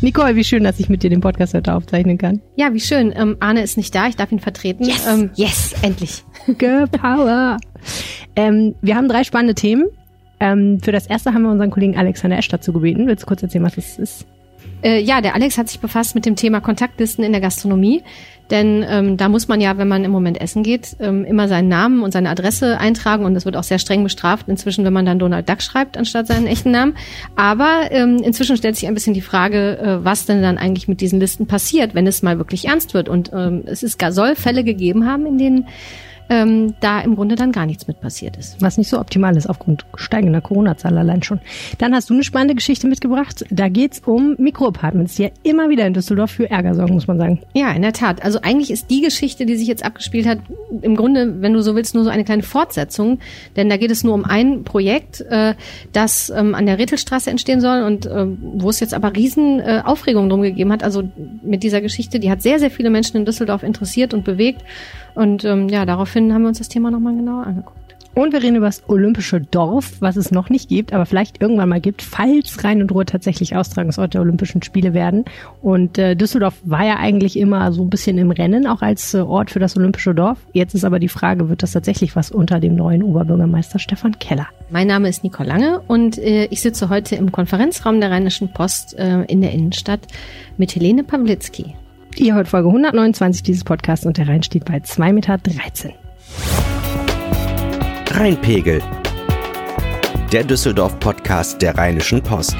Nicole, wie schön, dass ich mit dir den Podcast heute aufzeichnen kann. Ja, wie schön. Ähm, Arne ist nicht da, ich darf ihn vertreten. Yes, ähm, yes endlich. Girl Power. ähm, wir haben drei spannende Themen. Ähm, für das erste haben wir unseren Kollegen Alexander Esch dazu gebeten. Willst du kurz erzählen, was das ist? Äh, ja, der Alex hat sich befasst mit dem Thema Kontaktlisten in der Gastronomie. Denn ähm, da muss man ja, wenn man im Moment essen geht, ähm, immer seinen Namen und seine Adresse eintragen und das wird auch sehr streng bestraft inzwischen, wenn man dann Donald Duck schreibt anstatt seinen echten Namen. Aber ähm, inzwischen stellt sich ein bisschen die Frage, äh, was denn dann eigentlich mit diesen Listen passiert, wenn es mal wirklich ernst wird. Und ähm, es ist, soll Fälle gegeben haben, in denen ähm, da im Grunde dann gar nichts mit passiert ist. Was nicht so optimal ist aufgrund steigender Corona-Zahl allein schon. Dann hast du eine spannende Geschichte mitgebracht. Da geht's um Mikroapartments, die ja immer wieder in Düsseldorf für Ärger sorgen, muss man sagen. Ja, in der Tat. Also eigentlich ist die Geschichte, die sich jetzt abgespielt hat, im Grunde, wenn du so willst, nur so eine kleine Fortsetzung. Denn da geht es nur um ein Projekt, äh, das ähm, an der Räthelstraße entstehen soll und äh, wo es jetzt aber riesen äh, Aufregung drum gegeben hat. Also mit dieser Geschichte, die hat sehr, sehr viele Menschen in Düsseldorf interessiert und bewegt. Und ähm, ja, daraufhin haben wir uns das Thema nochmal genauer angeguckt. Und wir reden über das Olympische Dorf, was es noch nicht gibt, aber vielleicht irgendwann mal gibt, falls Rhein und Ruhr tatsächlich Austragungsort der Olympischen Spiele werden. Und äh, Düsseldorf war ja eigentlich immer so ein bisschen im Rennen, auch als äh, Ort für das Olympische Dorf. Jetzt ist aber die Frage, wird das tatsächlich was unter dem neuen Oberbürgermeister Stefan Keller? Mein Name ist Nicole Lange und äh, ich sitze heute im Konferenzraum der Rheinischen Post äh, in der Innenstadt mit Helene Pawlitzki. Ihr hört Folge 129 dieses Podcasts und der Rhein steht bei 2,13 Meter. Rheinpegel. Der Düsseldorf-Podcast der Rheinischen Post.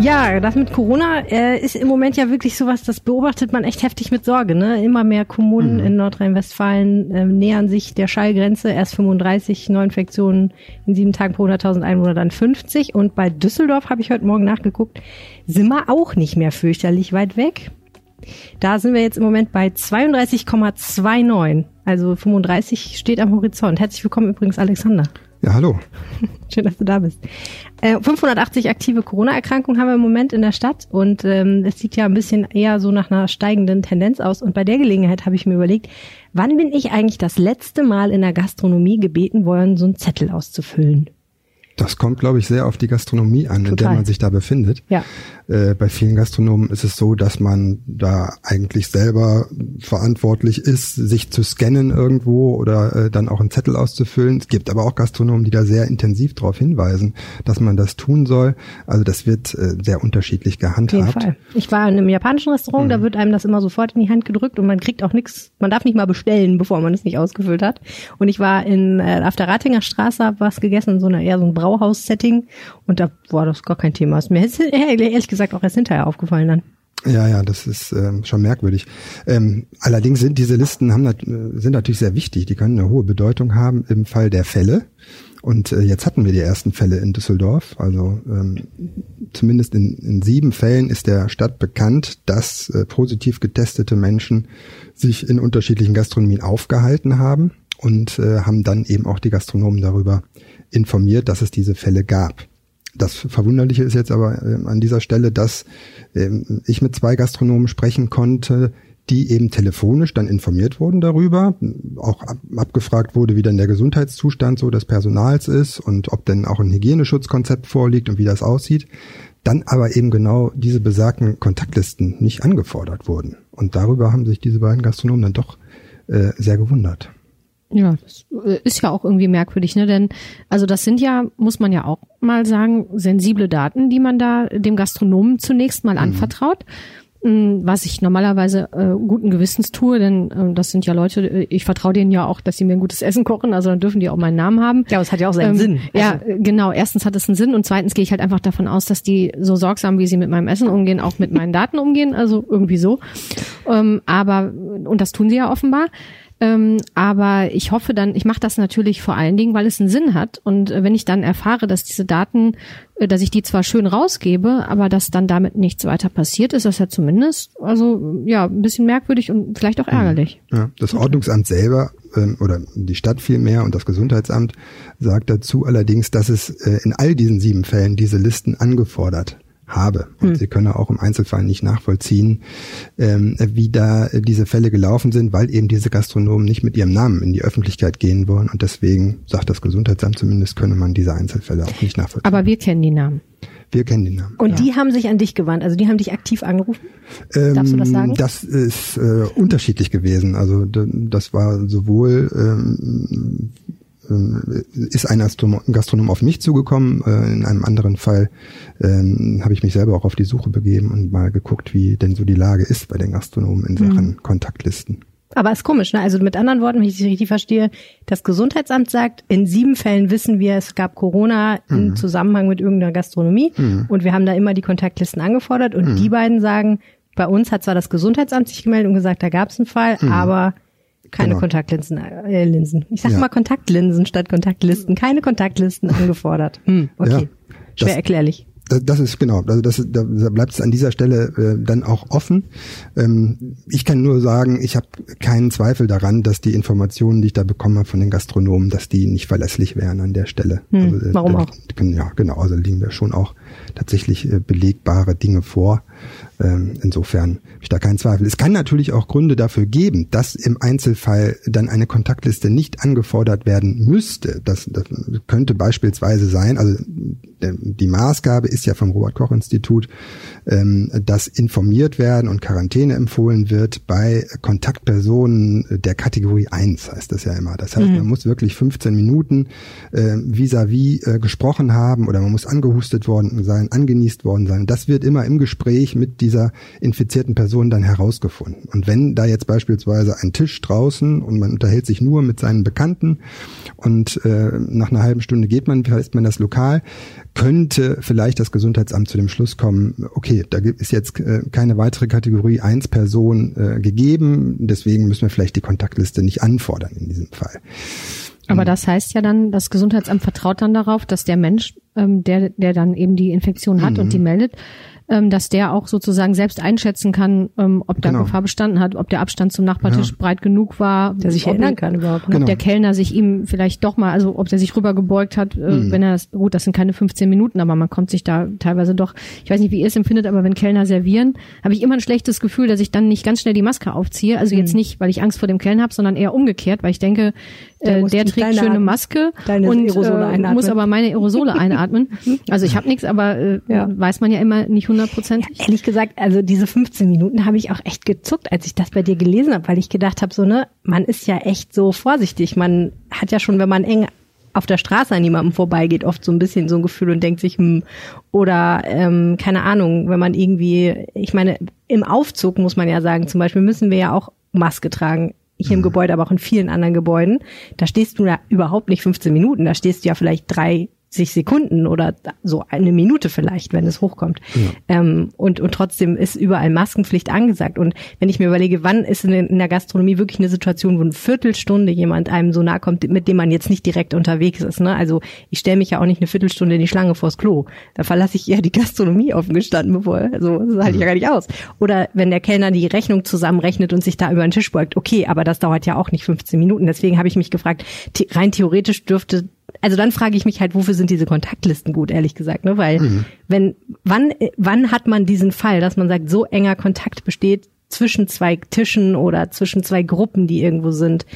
Ja, das mit Corona äh, ist im Moment ja wirklich sowas, das beobachtet man echt heftig mit Sorge. Ne? Immer mehr Kommunen mhm. in Nordrhein-Westfalen äh, nähern sich der Schallgrenze. Erst 35 Neuinfektionen in sieben Tagen pro 100.000 Einwohner, dann 50. Und bei Düsseldorf habe ich heute Morgen nachgeguckt, sind wir auch nicht mehr fürchterlich weit weg. Da sind wir jetzt im Moment bei 32,29. Also 35 steht am Horizont. Herzlich willkommen übrigens, Alexander. Ja, hallo. Schön, dass du da bist. Äh, 580 aktive Corona-Erkrankungen haben wir im Moment in der Stadt und ähm, es sieht ja ein bisschen eher so nach einer steigenden Tendenz aus. Und bei der Gelegenheit habe ich mir überlegt, wann bin ich eigentlich das letzte Mal in der Gastronomie gebeten worden, so einen Zettel auszufüllen? Das kommt, glaube ich, sehr auf die Gastronomie an, Total. in der man sich da befindet. Ja. Äh, bei vielen Gastronomen ist es so, dass man da eigentlich selber verantwortlich ist, sich zu scannen irgendwo oder äh, dann auch einen Zettel auszufüllen. Es gibt aber auch Gastronomen, die da sehr intensiv darauf hinweisen, dass man das tun soll. Also das wird äh, sehr unterschiedlich gehandhabt. Auf jeden Fall. Ich war in einem japanischen Restaurant, mhm. da wird einem das immer sofort in die Hand gedrückt und man kriegt auch nichts, man darf nicht mal bestellen, bevor man es nicht ausgefüllt hat. Und ich war in äh, auf der Ratinger Straße, hab was gegessen, so eine eher so ein Brauhaus-Setting und da war das gar kein Thema. Ist mir ehrlich gesagt auch erst hinterher aufgefallen dann. Ja, ja, das ist ähm, schon merkwürdig. Ähm, allerdings sind diese Listen haben, sind natürlich sehr wichtig. Die können eine hohe Bedeutung haben im Fall der Fälle. Und äh, jetzt hatten wir die ersten Fälle in Düsseldorf. Also ähm, zumindest in, in sieben Fällen ist der Stadt bekannt, dass äh, positiv getestete Menschen sich in unterschiedlichen Gastronomien aufgehalten haben und äh, haben dann eben auch die Gastronomen darüber informiert, dass es diese Fälle gab. Das Verwunderliche ist jetzt aber äh, an dieser Stelle, dass äh, ich mit zwei Gastronomen sprechen konnte, die eben telefonisch dann informiert wurden darüber, auch ab, abgefragt wurde, wie denn der Gesundheitszustand so des Personals ist und ob denn auch ein Hygieneschutzkonzept vorliegt und wie das aussieht, dann aber eben genau diese besagten Kontaktlisten nicht angefordert wurden. Und darüber haben sich diese beiden Gastronomen dann doch äh, sehr gewundert. Ja, das äh, ist ja auch irgendwie merkwürdig, ne? Denn also das sind ja, muss man ja auch mal sagen, sensible Daten, die man da dem Gastronomen zunächst mal mhm. anvertraut. Mm, was ich normalerweise äh, guten Gewissens tue, denn äh, das sind ja Leute, äh, ich vertraue denen ja auch, dass sie mir ein gutes Essen kochen, also dann dürfen die auch meinen Namen haben. Ja, es hat ja auch seinen ähm, Sinn. Also. Ja, genau. Erstens hat es einen Sinn und zweitens gehe ich halt einfach davon aus, dass die so sorgsam, wie sie mit meinem Essen umgehen, auch mit meinen Daten umgehen, also irgendwie so. Ähm, aber, und das tun sie ja offenbar. Ähm, aber ich hoffe dann, ich mache das natürlich vor allen Dingen, weil es einen Sinn hat. Und äh, wenn ich dann erfahre, dass diese Daten, äh, dass ich die zwar schön rausgebe, aber dass dann damit nichts weiter passiert, ist das ja zumindest, also ja, ein bisschen merkwürdig und vielleicht auch mhm. ärgerlich. Ja, das Ordnungsamt selber ähm, oder die Stadt vielmehr und das Gesundheitsamt sagt dazu allerdings, dass es äh, in all diesen sieben Fällen diese Listen angefordert habe. Und hm. Sie können auch im Einzelfall nicht nachvollziehen, ähm, wie da diese Fälle gelaufen sind, weil eben diese Gastronomen nicht mit ihrem Namen in die Öffentlichkeit gehen wollen. Und deswegen sagt das Gesundheitsamt zumindest, könne man diese Einzelfälle auch nicht nachvollziehen. Aber wir kennen die Namen. Wir kennen den Namen. Und ja. die haben sich an dich gewandt, also die haben dich aktiv angerufen? Ähm, Darfst du das sagen? Das ist äh, unterschiedlich gewesen. Also das war sowohl ähm, äh, ist ein Gastronom auf mich zugekommen. Äh, in einem anderen Fall ähm, habe ich mich selber auch auf die Suche begeben und mal geguckt, wie denn so die Lage ist bei den Gastronomen in Sachen mhm. Kontaktlisten. Aber ist komisch, ne? Also mit anderen Worten, wenn ich es richtig verstehe, das Gesundheitsamt sagt, in sieben Fällen wissen wir, es gab Corona mhm. im Zusammenhang mit irgendeiner Gastronomie mhm. und wir haben da immer die Kontaktlisten angefordert und mhm. die beiden sagen, bei uns hat zwar das Gesundheitsamt sich gemeldet und gesagt, da gab es einen Fall, mhm. aber keine genau. Kontaktlinsen, äh, Linsen. Ich sag ja. mal Kontaktlinsen statt Kontaktlisten. Keine Kontaktlisten angefordert. Hm, okay. Ja, Schwer das, erklärlich. Äh, das ist genau, also das, da bleibt es an dieser Stelle äh, dann auch offen. Ähm, ich kann nur sagen, ich habe keinen Zweifel daran, dass die Informationen, die ich da bekommen habe von den Gastronomen, dass die nicht verlässlich wären an der Stelle. Hm, also, äh, warum da, auch? Ja, genau, also liegen da schon auch tatsächlich äh, belegbare Dinge vor. Ähm, insofern habe ich da keinen Zweifel. Es kann natürlich auch Gründe dafür geben, dass im Einzelfall dann eine Kontaktliste nicht angefordert werden müsste. Das, das könnte beispielsweise sein, also die Maßgabe ist ja vom Robert Koch Institut, ähm, dass informiert werden und Quarantäne empfohlen wird bei Kontaktpersonen der Kategorie 1, heißt das ja immer. Das heißt, mhm. man muss wirklich 15 Minuten äh, vis-à-vis -vis, äh, gesprochen haben oder man muss angehustet worden sein, angenießt worden sein. Das wird immer im Gespräch mit dieser infizierten Person dann herausgefunden. Und wenn da jetzt beispielsweise ein Tisch draußen und man unterhält sich nur mit seinen Bekannten und äh, nach einer halben Stunde geht man, verlässt man das Lokal, könnte vielleicht das Gesundheitsamt zu dem Schluss kommen, okay, da ist jetzt äh, keine weitere Kategorie 1 Person äh, gegeben, deswegen müssen wir vielleicht die Kontaktliste nicht anfordern in diesem Fall. Aber hm. das heißt ja dann, das Gesundheitsamt vertraut dann darauf, dass der Mensch, ähm, der, der dann eben die Infektion hat mhm. und die meldet, ähm, dass der auch sozusagen selbst einschätzen kann, ähm, ob da genau. Gefahr bestanden hat, ob der Abstand zum Nachbartisch ja. breit genug war, der sich erinnern kann überhaupt, ne? genau. ob der Kellner sich ihm vielleicht doch mal, also ob der sich rübergebeugt hat, äh, mhm. wenn er das, gut, das sind keine 15 Minuten, aber man kommt sich da teilweise doch, ich weiß nicht, wie ihr es empfindet, aber wenn Kellner servieren, habe ich immer ein schlechtes Gefühl, dass ich dann nicht ganz schnell die Maske aufziehe. Also mhm. jetzt nicht, weil ich Angst vor dem Kellner habe, sondern eher umgekehrt, weil ich denke, der, äh, der trägt schöne Maske und äh, muss aber meine Aerosole einatmen. Also ich habe nichts, aber äh, ja. weiß man ja immer nicht hundertprozentig. Ja, ehrlich gesagt, also diese 15 Minuten habe ich auch echt gezuckt, als ich das bei dir gelesen habe, weil ich gedacht habe, so ne, man ist ja echt so vorsichtig. Man hat ja schon, wenn man eng auf der Straße an jemandem vorbeigeht, oft so ein bisschen so ein Gefühl und denkt sich, hm, oder ähm, keine Ahnung, wenn man irgendwie, ich meine, im Aufzug muss man ja sagen, zum Beispiel müssen wir ja auch Maske tragen hier im mhm. Gebäude, aber auch in vielen anderen Gebäuden. Da stehst du ja überhaupt nicht 15 Minuten, da stehst du ja vielleicht drei 60 Sekunden oder so eine Minute vielleicht, wenn es hochkommt. Ja. Ähm, und, und trotzdem ist überall Maskenpflicht angesagt. Und wenn ich mir überlege, wann ist in, in der Gastronomie wirklich eine Situation, wo eine Viertelstunde jemand einem so nahe kommt, mit dem man jetzt nicht direkt unterwegs ist. Ne? Also ich stelle mich ja auch nicht eine Viertelstunde in die Schlange vors Klo. Da verlasse ich eher die Gastronomie offen gestanden, bevor, also das halte ich ja gar nicht aus. Oder wenn der Kellner die Rechnung zusammenrechnet und sich da über den Tisch beugt, okay, aber das dauert ja auch nicht 15 Minuten. Deswegen habe ich mich gefragt, rein theoretisch dürfte also dann frage ich mich halt, wofür sind diese Kontaktlisten gut, ehrlich gesagt, ne? Weil mhm. wenn, wann, wann hat man diesen Fall, dass man sagt, so enger Kontakt besteht zwischen zwei Tischen oder zwischen zwei Gruppen, die irgendwo sind?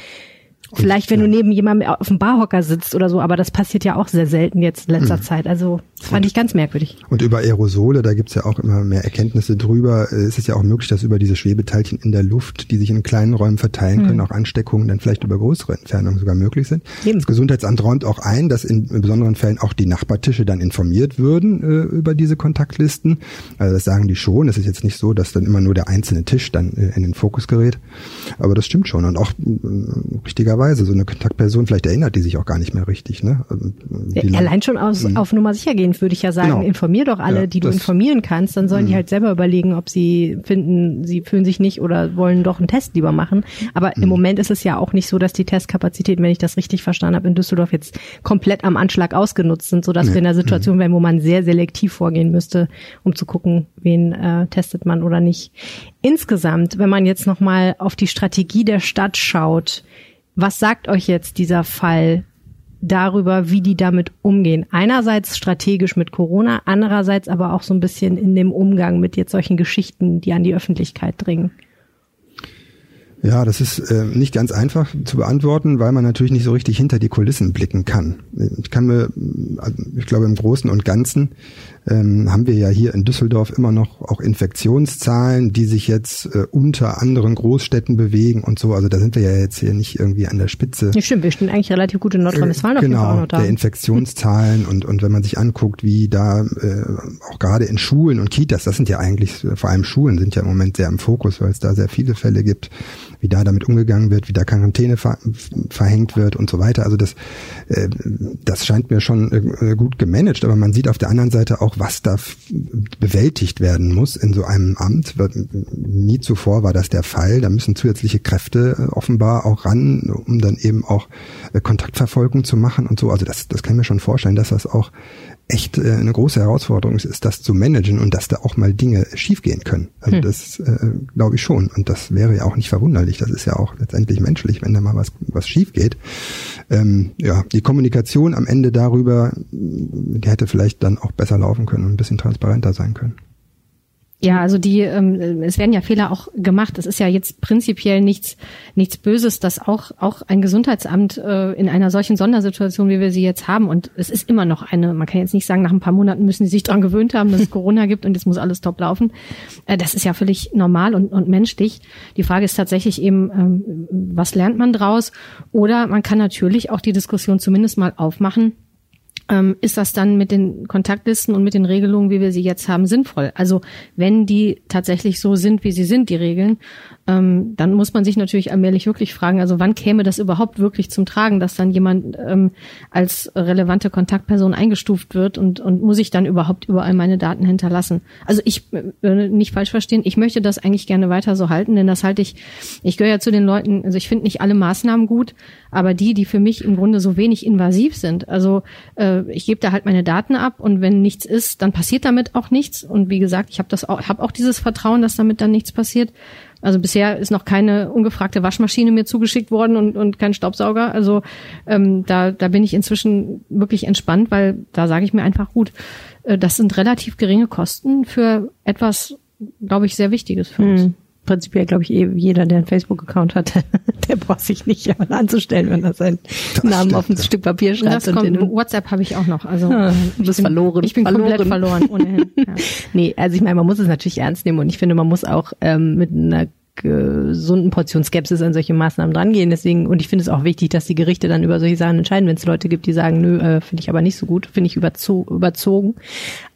Vielleicht, wenn du neben jemandem auf dem Barhocker sitzt oder so, aber das passiert ja auch sehr selten jetzt in letzter mhm. Zeit. Also fand und, ich ganz merkwürdig. Und über Aerosole, da gibt's ja auch immer mehr Erkenntnisse drüber. Äh, es ist ja auch möglich, dass über diese Schwebeteilchen in der Luft, die sich in kleinen Räumen verteilen können, mhm. auch Ansteckungen dann vielleicht über größere Entfernungen sogar möglich sind. Eben. Das Gesundheitsamt räumt auch ein, dass in besonderen Fällen auch die Nachbartische dann informiert würden äh, über diese Kontaktlisten. Also das sagen die schon. Es ist jetzt nicht so, dass dann immer nur der einzelne Tisch dann äh, in den Fokus gerät. Aber das stimmt schon. Und auch äh, richtiger Weise. So eine Kontaktperson, vielleicht erinnert die sich auch gar nicht mehr richtig. Ne? Ähm, ja, allein schon aus, mhm. auf Nummer sicher gehen, würde ich ja sagen. Genau. Informier doch alle, ja, die du informieren kannst. Dann sollen die mhm. halt selber überlegen, ob sie finden, sie fühlen sich nicht oder wollen doch einen Test lieber machen. Aber im mhm. Moment ist es ja auch nicht so, dass die Testkapazitäten, wenn ich das richtig verstanden habe, in Düsseldorf jetzt komplett am Anschlag ausgenutzt sind, sodass nee. wir in der Situation wären, wo man sehr selektiv vorgehen müsste, um zu gucken, wen äh, testet man oder nicht. Insgesamt, wenn man jetzt nochmal auf die Strategie der Stadt schaut, was sagt euch jetzt dieser Fall darüber, wie die damit umgehen? Einerseits strategisch mit Corona, andererseits aber auch so ein bisschen in dem Umgang mit jetzt solchen Geschichten, die an die Öffentlichkeit dringen. Ja, das ist äh, nicht ganz einfach zu beantworten, weil man natürlich nicht so richtig hinter die Kulissen blicken kann. Ich kann mir, also ich glaube im Großen und Ganzen ähm, haben wir ja hier in Düsseldorf immer noch auch Infektionszahlen, die sich jetzt äh, unter anderen Großstädten bewegen und so. Also da sind wir ja jetzt hier nicht irgendwie an der Spitze. Ja, stimmt, wir stehen eigentlich relativ gut in Nordrhein-Westfalen äh, genau, der Infektionszahlen und und wenn man sich anguckt, wie da äh, auch gerade in Schulen und Kitas, das sind ja eigentlich vor allem Schulen sind ja im Moment sehr im Fokus, weil es da sehr viele Fälle gibt wie da damit umgegangen wird, wie da Quarantäne ver verhängt wird und so weiter. Also das, äh, das scheint mir schon äh, gut gemanagt, aber man sieht auf der anderen Seite auch, was da bewältigt werden muss in so einem Amt. Nie zuvor war das der Fall. Da müssen zusätzliche Kräfte äh, offenbar auch ran, um dann eben auch äh, Kontaktverfolgung zu machen und so. Also das, das kann ich mir schon vorstellen, dass das auch echt äh, eine große Herausforderung ist, das zu managen und dass da auch mal Dinge schiefgehen können. Also hm. das äh, glaube ich schon. Und das wäre ja auch nicht verwunderlich. Das ist ja auch letztendlich menschlich, wenn da mal was, was schief geht. Ähm, ja, die Kommunikation am Ende darüber, die hätte vielleicht dann auch besser laufen können und ein bisschen transparenter sein können. Ja, also die, ähm, es werden ja Fehler auch gemacht. Es ist ja jetzt prinzipiell nichts, nichts Böses, dass auch auch ein Gesundheitsamt äh, in einer solchen Sondersituation, wie wir sie jetzt haben, und es ist immer noch eine. Man kann jetzt nicht sagen, nach ein paar Monaten müssen sie sich dran gewöhnt haben, dass es Corona gibt und jetzt muss alles top laufen. Äh, das ist ja völlig normal und, und menschlich. Die Frage ist tatsächlich eben, ähm, was lernt man draus? Oder man kann natürlich auch die Diskussion zumindest mal aufmachen ähm, ist das dann mit den Kontaktlisten und mit den Regelungen, wie wir sie jetzt haben, sinnvoll? Also wenn die tatsächlich so sind, wie sie sind, die Regeln, ähm, dann muss man sich natürlich allmählich wirklich fragen, also wann käme das überhaupt wirklich zum Tragen, dass dann jemand ähm, als relevante Kontaktperson eingestuft wird und, und muss ich dann überhaupt überall meine Daten hinterlassen? Also ich äh, nicht falsch verstehen, ich möchte das eigentlich gerne weiter so halten, denn das halte ich, ich gehöre ja zu den Leuten, also ich finde nicht alle Maßnahmen gut, aber die, die für mich im Grunde so wenig invasiv sind. Also äh, ich gebe da halt meine Daten ab und wenn nichts ist, dann passiert damit auch nichts. Und wie gesagt, ich habe das auch, habe auch dieses Vertrauen, dass damit dann nichts passiert. Also bisher ist noch keine ungefragte Waschmaschine mir zugeschickt worden und, und kein Staubsauger. Also ähm, da, da bin ich inzwischen wirklich entspannt, weil da sage ich mir einfach gut, äh, das sind relativ geringe Kosten für etwas, glaube ich, sehr Wichtiges für uns. Hm. Prinzipiell glaube ich eh jeder, der einen Facebook-Account hat, der braucht sich nicht anzustellen, wenn er seinen das Namen auf ein Stück Papier schreibt. Das kommt, WhatsApp habe ich auch noch. Also ah, du bist bin, verloren. Ich bin verloren. komplett verloren ohnehin. Ja. nee, also ich meine, man muss es natürlich ernst nehmen und ich finde, man muss auch ähm, mit einer gesunden Portion Skepsis an solche Maßnahmen drangehen. Deswegen, und ich finde es auch wichtig, dass die Gerichte dann über solche Sachen entscheiden, wenn es Leute gibt, die sagen, nö, äh, finde ich aber nicht so gut, finde ich überzo überzogen.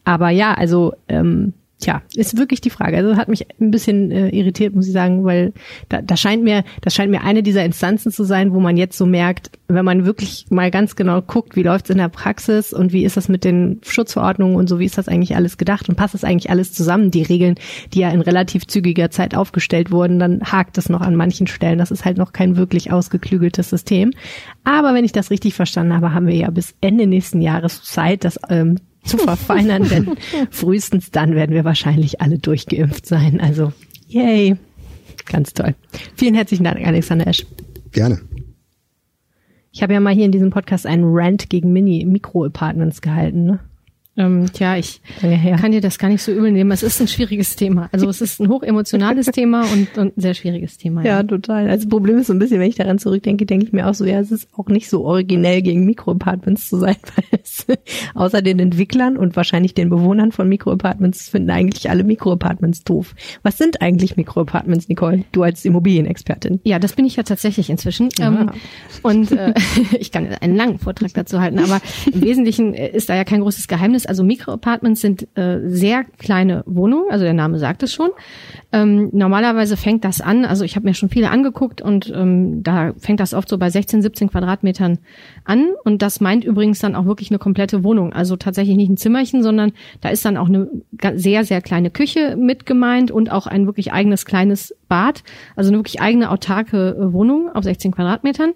Aber ja, also ähm, Tja, ist wirklich die Frage. Also hat mich ein bisschen äh, irritiert, muss ich sagen, weil da, da scheint mir, das scheint mir eine dieser Instanzen zu sein, wo man jetzt so merkt, wenn man wirklich mal ganz genau guckt, wie läuft's in der Praxis und wie ist das mit den Schutzverordnungen und so, wie ist das eigentlich alles gedacht und passt das eigentlich alles zusammen, die Regeln, die ja in relativ zügiger Zeit aufgestellt wurden, dann hakt es noch an manchen Stellen. Das ist halt noch kein wirklich ausgeklügeltes System. Aber wenn ich das richtig verstanden habe, haben wir ja bis Ende nächsten Jahres Zeit, das ähm, zu verfeinern, denn frühestens dann werden wir wahrscheinlich alle durchgeimpft sein. Also, yay. Ganz toll. Vielen herzlichen Dank, Alexander Esch. Gerne. Ich habe ja mal hier in diesem Podcast einen Rant gegen Mini-Mikro-Apartments gehalten, ne? Ähm, tja, ich kann dir das gar nicht so übel nehmen. Es ist ein schwieriges Thema. Also es ist ein hochemotionales Thema und, und, ein sehr schwieriges Thema. Ja. ja, total. Also das Problem ist so ein bisschen, wenn ich daran zurückdenke, denke ich mir auch so, ja, es ist auch nicht so originell gegen Mikroapartments zu sein, weil es außer den Entwicklern und wahrscheinlich den Bewohnern von Mikroapartments finden eigentlich alle Mikroapartments doof. Was sind eigentlich Mikroapartments, Nicole? Du als Immobilienexpertin. Ja, das bin ich ja tatsächlich inzwischen. Ja. Ähm, und äh, ich kann einen langen Vortrag dazu halten, aber im Wesentlichen ist da ja kein großes Geheimnis ist. Also Mikroapartments sind äh, sehr kleine Wohnungen, also der Name sagt es schon. Ähm, normalerweise fängt das an, also ich habe mir schon viele angeguckt und ähm, da fängt das oft so bei 16, 17 Quadratmetern an und das meint übrigens dann auch wirklich eine komplette Wohnung. Also tatsächlich nicht ein Zimmerchen, sondern da ist dann auch eine sehr, sehr kleine Küche mit gemeint und auch ein wirklich eigenes kleines Bad, also eine wirklich eigene autarke äh, Wohnung auf 16 Quadratmetern.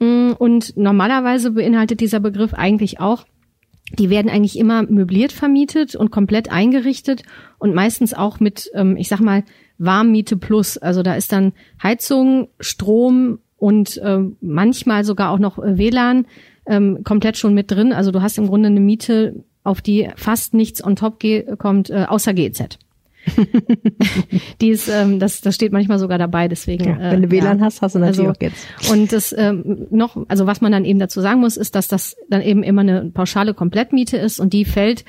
Mm, und normalerweise beinhaltet dieser Begriff eigentlich auch die werden eigentlich immer möbliert vermietet und komplett eingerichtet und meistens auch mit, ähm, ich sag mal, Warmmiete plus. Also da ist dann Heizung, Strom und äh, manchmal sogar auch noch äh, WLAN ähm, komplett schon mit drin. Also du hast im Grunde eine Miete, auf die fast nichts on top kommt, äh, außer GZ. die ist, ähm, das, das steht manchmal sogar dabei, deswegen. Ja, wenn du äh, WLAN ja. hast, hast du natürlich Also, auch jetzt. Und das ähm, noch, also was man dann eben dazu sagen muss, ist, dass das dann eben immer eine pauschale Komplettmiete ist und die fällt,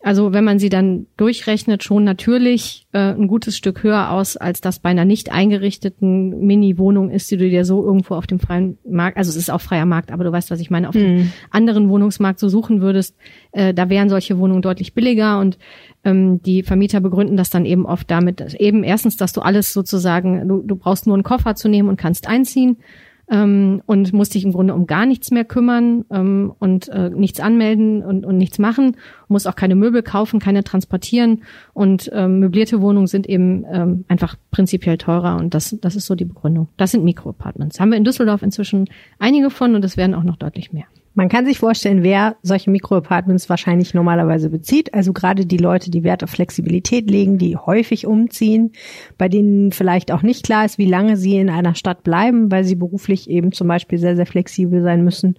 also wenn man sie dann durchrechnet, schon natürlich äh, ein gutes Stück höher aus, als das bei einer nicht eingerichteten Mini-Wohnung ist, die du dir so irgendwo auf dem freien Markt, also es ist auch freier Markt, aber du weißt, was ich meine, auf dem anderen Wohnungsmarkt so suchen würdest, äh, da wären solche Wohnungen deutlich billiger und ähm, die Vermieter begründen das dann eben oft damit, dass eben erstens, dass du alles sozusagen, du, du brauchst nur einen Koffer zu nehmen und kannst einziehen ähm, und musst dich im Grunde um gar nichts mehr kümmern ähm, und äh, nichts anmelden und, und nichts machen, musst auch keine Möbel kaufen, keine transportieren und ähm, möblierte Wohnungen sind eben ähm, einfach prinzipiell teurer und das, das ist so die Begründung. Das sind Mikroapartments. Haben wir in Düsseldorf inzwischen einige von und es werden auch noch deutlich mehr. Man kann sich vorstellen, wer solche Mikroapartments wahrscheinlich normalerweise bezieht. Also gerade die Leute, die Wert auf Flexibilität legen, die häufig umziehen, bei denen vielleicht auch nicht klar ist, wie lange sie in einer Stadt bleiben, weil sie beruflich eben zum Beispiel sehr, sehr flexibel sein müssen.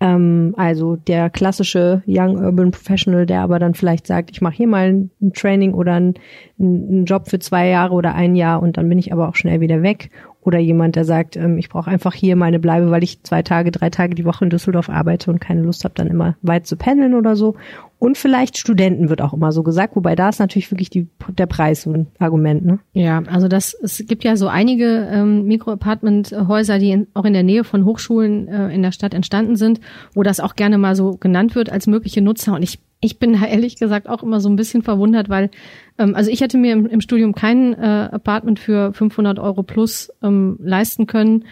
Ähm, also der klassische Young Urban Professional, der aber dann vielleicht sagt, ich mache hier mal ein, Training oder ein, einen Job für zwei Jahre oder ein Jahr und dann bin ich aber auch schnell wieder weg. Oder jemand, der sagt, ähm, ich brauche einfach hier meine Bleibe, weil ich zwei Tage, drei Tage die Woche in Düsseldorf arbeite und keine Lust habe, dann immer weit zu pendeln oder so. Und vielleicht Studenten wird auch immer so gesagt, wobei da ist natürlich wirklich die, der Preis ein Argument. Ne? Ja, also das, es gibt ja so einige ähm, Mikroapartment-Häuser, die in, auch in der Nähe von Hochschulen äh, in der Stadt entstanden sind, wo das auch gerne mal so genannt wird als mögliche Nutzer. Und ich, ich bin da ehrlich gesagt auch immer so ein bisschen verwundert, weil, ähm, also ich hätte mir im, im Studium kein äh, Apartment für 500 Euro plus ähm, leisten können.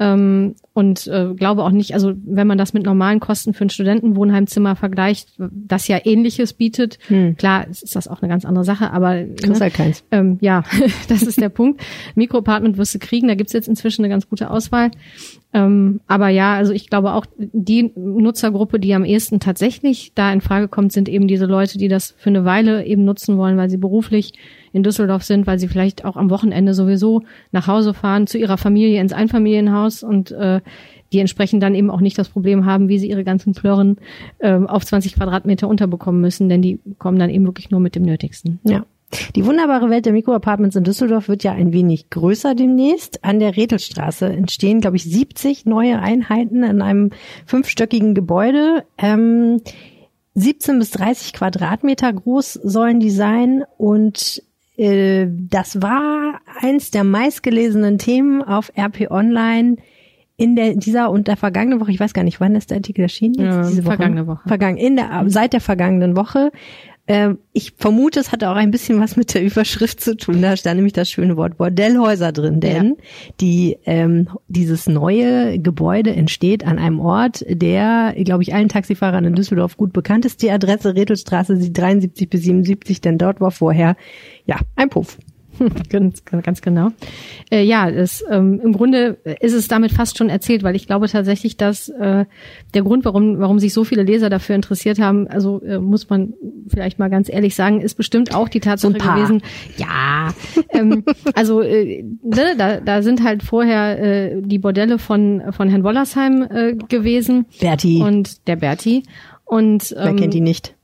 Ähm, und äh, glaube auch nicht, also wenn man das mit normalen Kosten für ein Studentenwohnheimzimmer vergleicht, das ja ähnliches bietet, Hm. klar ist das auch eine ganz andere Sache, aber Kriegst halt keins. ähm, ja, das ist der Punkt. Mikroapartment wirst du kriegen, da gibt's jetzt inzwischen eine ganz gute Auswahl. Ähm, aber ja, also ich glaube auch, die Nutzergruppe, die am ehesten tatsächlich da in Frage kommt, sind eben diese Leute, die das für eine Weile eben nutzen wollen, weil sie beruflich in Düsseldorf sind, weil sie vielleicht auch am Wochenende sowieso nach Hause fahren, zu ihrer Familie ins Einfamilienhaus und äh, die entsprechend dann eben auch nicht das Problem haben, wie sie ihre ganzen Plörren ähm, auf 20 Quadratmeter unterbekommen müssen, denn die kommen dann eben wirklich nur mit dem Nötigsten. Ja. Die wunderbare Welt der Mikroapartments in Düsseldorf wird ja ein wenig größer demnächst. An der Rethelstraße entstehen, glaube ich, 70 neue Einheiten in einem fünfstöckigen Gebäude. Ähm, 17 bis 30 Quadratmeter groß sollen die sein und äh, das war eins der meistgelesenen Themen auf RP Online in der dieser und der vergangenen Woche. Ich weiß gar nicht, wann ist der Artikel erschienen? Ja, vergangene Woche. Vergangen, in der, seit der vergangenen Woche. Ähm, ich vermute, es hatte auch ein bisschen was mit der Überschrift zu tun. Da stand nämlich das schöne Wort Bordellhäuser drin, denn die ähm, dieses neue Gebäude entsteht an einem Ort, der, glaube ich, allen Taxifahrern in Düsseldorf gut bekannt ist. Die Adresse Rethelstraße, die 73 bis 77, denn dort war vorher ja ein Puff. ganz, ganz genau. Äh, ja, es, ähm, im Grunde ist es damit fast schon erzählt, weil ich glaube tatsächlich, dass äh, der Grund, warum, warum sich so viele Leser dafür interessiert haben, also äh, muss man vielleicht mal ganz ehrlich sagen, ist bestimmt auch die Tatsache So gewesen. Ja, ähm, also äh, ne, da, da sind halt vorher äh, die Bordelle von von Herrn Wollersheim äh, gewesen Berti, und der Berti. Und wer ähm, kennt ihn nicht?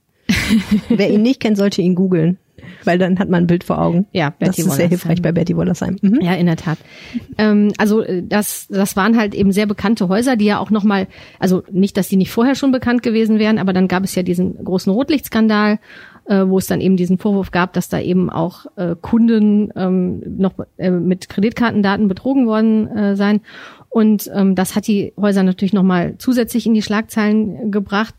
wer ihn nicht kennt, sollte ihn googeln, weil dann hat man ein Bild vor Augen. Ja, das Berti ist sehr hilfreich bei Berti Wollersheim. Mhm. Ja, in der Tat. Ähm, also äh, das, das waren halt eben sehr bekannte Häuser, die ja auch nochmal, also nicht, dass die nicht vorher schon bekannt gewesen wären, aber dann gab es ja diesen großen Rotlichtskandal, äh, wo es dann eben diesen Vorwurf gab, dass da eben auch äh, Kunden ähm, noch äh, mit Kreditkartendaten betrogen worden äh, seien. Und ähm, das hat die Häuser natürlich nochmal zusätzlich in die Schlagzeilen gebracht.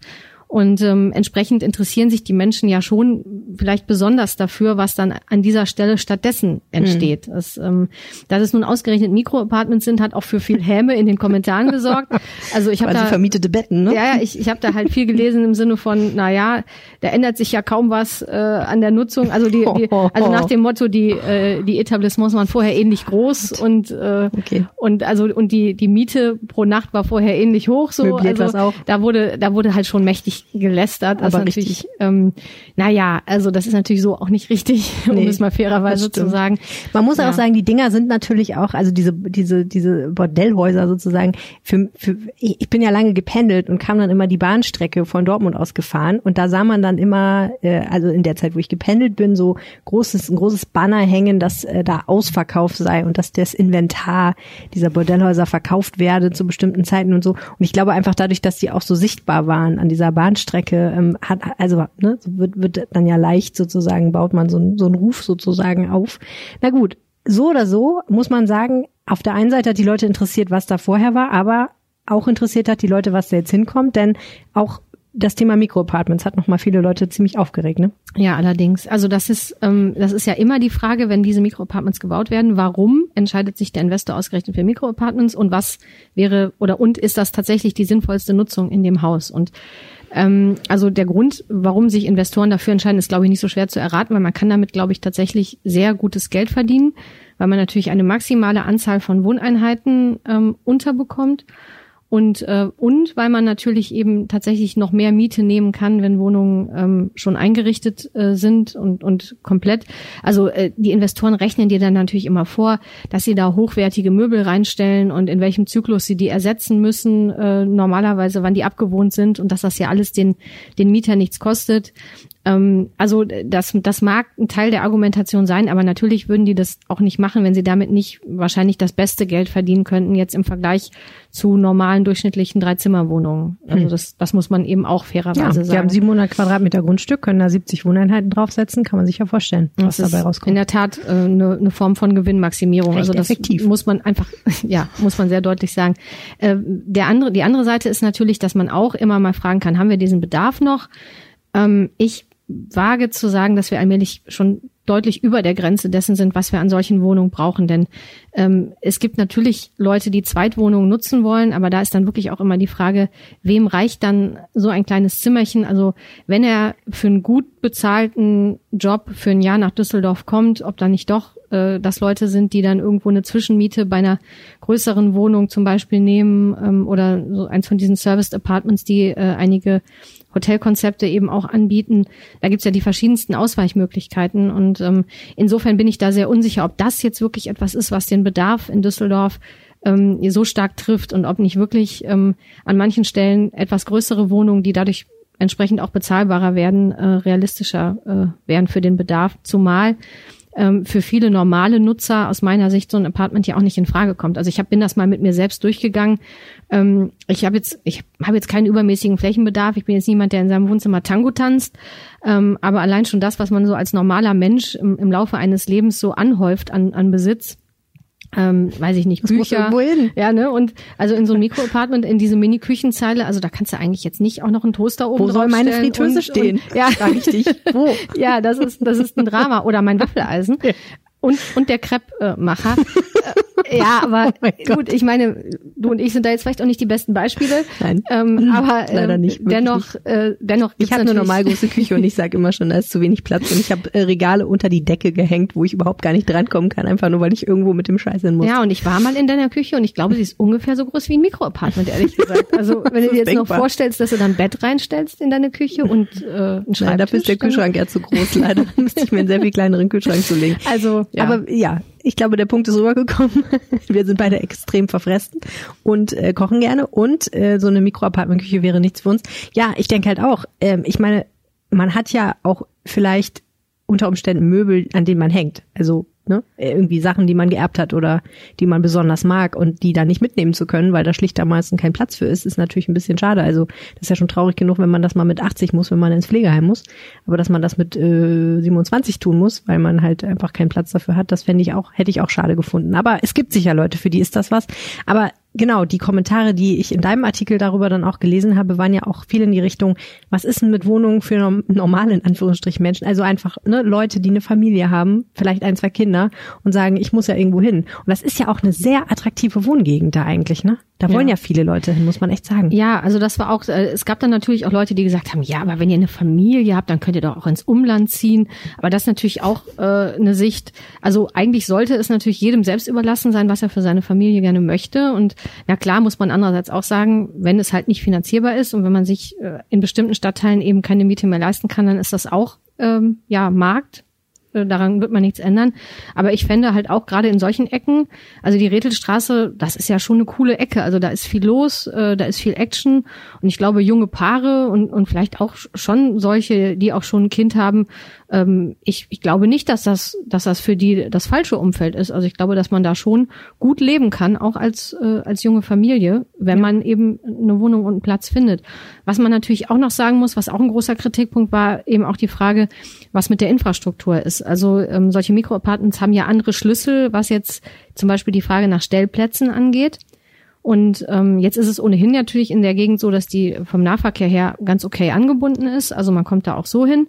Und ähm, entsprechend interessieren sich die Menschen ja schon vielleicht besonders dafür, was dann an dieser Stelle stattdessen entsteht. Das, ähm, dass es nun ausgerechnet Mikroapartments sind, hat auch für viel Häme in den Kommentaren gesorgt. Also ich habe da vermietete Betten, ne? ja, ja, ich, ich habe da halt viel gelesen im Sinne von, na ja, da ändert sich ja kaum was äh, an der Nutzung. Also die, die also nach dem Motto, die äh, die Etablissements waren vorher ähnlich groß und äh, Okay. und also und die die Miete pro Nacht war vorher ähnlich hoch. So Möbliert also auch. da wurde da wurde halt schon mächtig gelästert. Das Aber ist natürlich, richtig. ähm, naja, also das ist natürlich so auch nicht richtig, um Nee, es mal fairerweise zu sagen. Man muss Ja. auch sagen, die Dinger sind natürlich auch, also diese, diese, diese Bordellhäuser sozusagen, für, für, ich bin ja lange gependelt und kam dann immer die Bahnstrecke von Dortmund aus gefahren und da sah man dann immer, äh, also in der Zeit, wo ich gependelt bin, so großes, ein großes Banner hängen, dass äh, da Ausverkauf sei und dass das Inventar dieser Bordellhäuser verkauft werde zu bestimmten Zeiten und so. Und ich glaube einfach dadurch, dass die auch so sichtbar waren an dieser Bahnstrecke, ähm, hat, also ne, wird, wird dann ja leicht sozusagen, baut man so, so einen Ruf sozusagen auf. Na gut, so oder so muss man sagen, auf der einen Seite hat die Leute interessiert, was da vorher war, aber auch interessiert hat die Leute, was da jetzt hinkommt, denn auch das Thema Mikroapartments hat nochmal viele Leute ziemlich aufgeregt, ne? Ja, allerdings. Also das ist, ähm, das ist ja immer die Frage, wenn diese Mikroapartments gebaut werden, warum entscheidet sich der Investor ausgerechnet für Mikroapartments und was wäre oder und ist das tatsächlich die sinnvollste Nutzung in dem Haus? Und ähm, also der Grund, warum sich Investoren dafür entscheiden, ist, glaube ich, nicht so schwer zu erraten, weil man kann damit, glaube ich, tatsächlich sehr gutes Geld verdienen, weil man natürlich eine maximale Anzahl von Wohneinheiten ähm, unterbekommt. Und, äh, und weil man natürlich eben tatsächlich noch mehr Miete nehmen kann, wenn Wohnungen ähm, schon eingerichtet äh, sind und, und komplett. Also äh, die Investoren rechnen dir dann natürlich immer vor, dass sie da hochwertige Möbel reinstellen und in welchem Zyklus sie die ersetzen müssen, äh, normalerweise, wann die abgewohnt sind und dass das ja alles den, den Mieter nichts kostet. Ähm, also das, das mag ein Teil der Argumentation sein, aber natürlich würden die das auch nicht machen, wenn sie damit nicht wahrscheinlich das beste Geld verdienen könnten, jetzt im Vergleich zu normalen durchschnittlichen Dreizimmerwohnungen. Also das, das muss man eben auch fairerweise Ja, sagen. die haben 700 Quadratmeter Grundstück, können da 70 Wohneinheiten draufsetzen, kann man sich ja vorstellen, was Das dabei rauskommt. in der Tat äh, eine, eine Form von Gewinnmaximierung. Recht also das effektiv. muss man einfach, ja, muss man sehr deutlich sagen. Äh, der andere, die andere Seite ist natürlich, dass man auch immer mal fragen kann, haben wir diesen Bedarf noch? Ähm, ich wage zu sagen, dass wir allmählich schon deutlich über der Grenze dessen sind, was wir an solchen Wohnungen brauchen. Denn ähm, es gibt natürlich Leute, die Zweitwohnungen nutzen wollen, aber da ist dann wirklich auch immer die Frage, wem reicht dann so ein kleines Zimmerchen? Also wenn er für einen gut bezahlten Job für ein Jahr nach Düsseldorf kommt, ob da nicht doch äh, das Leute sind, die dann irgendwo eine Zwischenmiete bei einer größeren Wohnung zum Beispiel nehmen ähm, oder so eins von diesen Serviced Apartments, die äh, einige Hotelkonzepte eben auch anbieten. Da gibt's ja die verschiedensten Ausweichmöglichkeiten und ähm, insofern bin ich da sehr unsicher, ob das jetzt wirklich etwas ist, was den Bedarf in Düsseldorf ähm, so stark trifft und ob nicht wirklich ähm, an manchen Stellen etwas größere Wohnungen, die dadurch entsprechend auch bezahlbarer werden, äh, realistischer äh, werden für den Bedarf. Zumal ähm, für viele normale Nutzer aus meiner Sicht so ein Apartment ja auch nicht in Frage kommt. Also ich hab, bin das mal mit mir selbst durchgegangen. Ähm, ich habe jetzt, ich habe jetzt keinen übermäßigen Flächenbedarf. Ich bin jetzt niemand, der in seinem Wohnzimmer Tango tanzt. Ähm, aber allein schon das, was man so als normaler Mensch im, im Laufe eines Lebens so anhäuft an, an Besitz, ähm, weiß ich nicht, Das Bücher. Ja, ne? Und also in so ein Mikroapartment, in diese Mini-Küchenzeile, also da kannst du eigentlich jetzt nicht auch noch einen Toaster oben Wo soll meine Fritteuse stehen? Und, ja, dich. Wo? ja, das ist, das ist ein Drama. Oder mein Waffeleisen. Und, und der Crepe-Macher. Ja, aber Oh mein Gott. gut, ich meine, du und ich sind da jetzt vielleicht auch nicht die besten Beispiele. Nein. Ähm, aber Leider ähm, nicht, wirklich dennoch, äh, dennoch Ich habe eine normal große Küche und ich sage immer schon, da ist zu wenig Platz und ich habe äh, Regale unter die Decke gehängt, wo ich überhaupt gar nicht drankommen kann, einfach nur weil ich irgendwo mit dem Scheiß hin muss. Ja, und ich war mal in deiner Küche und ich glaube, sie ist ungefähr so groß wie ein Mikroapartment, ehrlich gesagt. Also wenn du dir jetzt noch denkbar. vorstellst, dass du dann ein Bett reinstellst in deine Küche und äh, einen Schreibtisch. Nein, dafür ist der Kühlschrank eher zu groß, leider. Müsste ich mir einen sehr viel kleineren Kühlschrank zulegen. Also, ja. Aber ja, ich glaube, der Punkt ist rübergekommen. Wir sind beide extrem verfressen und äh, kochen gerne und äh, so eine Mikroapartmentküche wäre nichts für uns. Ja, ich denke halt auch, ähm, ich meine, man hat ja auch vielleicht unter Umständen Möbel, an denen man hängt. Also ne, irgendwie Sachen, die man geerbt hat oder die man besonders mag und die dann nicht mitnehmen zu können, weil da schlicht am meisten kein Platz für ist, ist natürlich ein bisschen schade. Also das ist ja schon traurig genug, wenn man das mal mit 80 muss, wenn man ins Pflegeheim muss. Aber dass man das mit äh, 27 tun muss, weil man halt einfach keinen Platz dafür hat, das fände ich auch, hätte ich auch schade gefunden. Aber es gibt sicher Leute, für die ist das was. Aber genau, die Kommentare, die ich in deinem Artikel darüber dann auch gelesen habe, waren ja auch viel in die Richtung, was ist denn mit Wohnungen für norm- normale, in Anführungsstrichen, Menschen? Also einfach ne, Leute, die eine Familie haben, vielleicht ein, zwei Kinder und sagen, ich muss ja irgendwo hin. Und das ist ja auch eine sehr attraktive Wohngegend da eigentlich, ne? Da wollen Ja. ja viele Leute hin, muss man echt sagen. Ja, also das war auch, äh, es gab dann natürlich auch Leute, die gesagt haben, ja, aber wenn ihr eine Familie habt, dann könnt ihr doch auch ins Umland ziehen. Aber das ist natürlich auch äh, eine Sicht, also eigentlich sollte es natürlich jedem selbst überlassen sein, was er für seine Familie gerne möchte. Und na klar muss man andererseits auch sagen, wenn es halt nicht finanzierbar ist und wenn man sich äh, in bestimmten Stadtteilen eben keine Miete mehr leisten kann, dann ist das auch ähm, ja, Markt daran wird man nichts ändern. Aber ich fände halt auch gerade in solchen Ecken, also die Rätelstraße, das ist ja schon eine coole Ecke. Also da ist viel los, äh, da ist viel Action. Und ich glaube, junge Paare und, und vielleicht auch schon solche, die auch schon ein Kind haben, ähm, ich, ich glaube nicht, dass das, dass das für die das falsche Umfeld ist. Also ich glaube, dass man da schon gut leben kann, auch als, äh, als junge Familie, wenn ja. man eben eine Wohnung und einen Platz findet. Was man natürlich auch noch sagen muss, was auch ein großer Kritikpunkt war, eben auch die Frage, was mit der Infrastruktur ist. Also ähm, solche Mikroapartments haben ja andere Schlüssel, was jetzt zum Beispiel die Frage nach Stellplätzen angeht. Und ähm, jetzt ist es ohnehin natürlich in der Gegend so, dass die vom Nahverkehr her ganz okay angebunden ist. Also man kommt da auch so hin.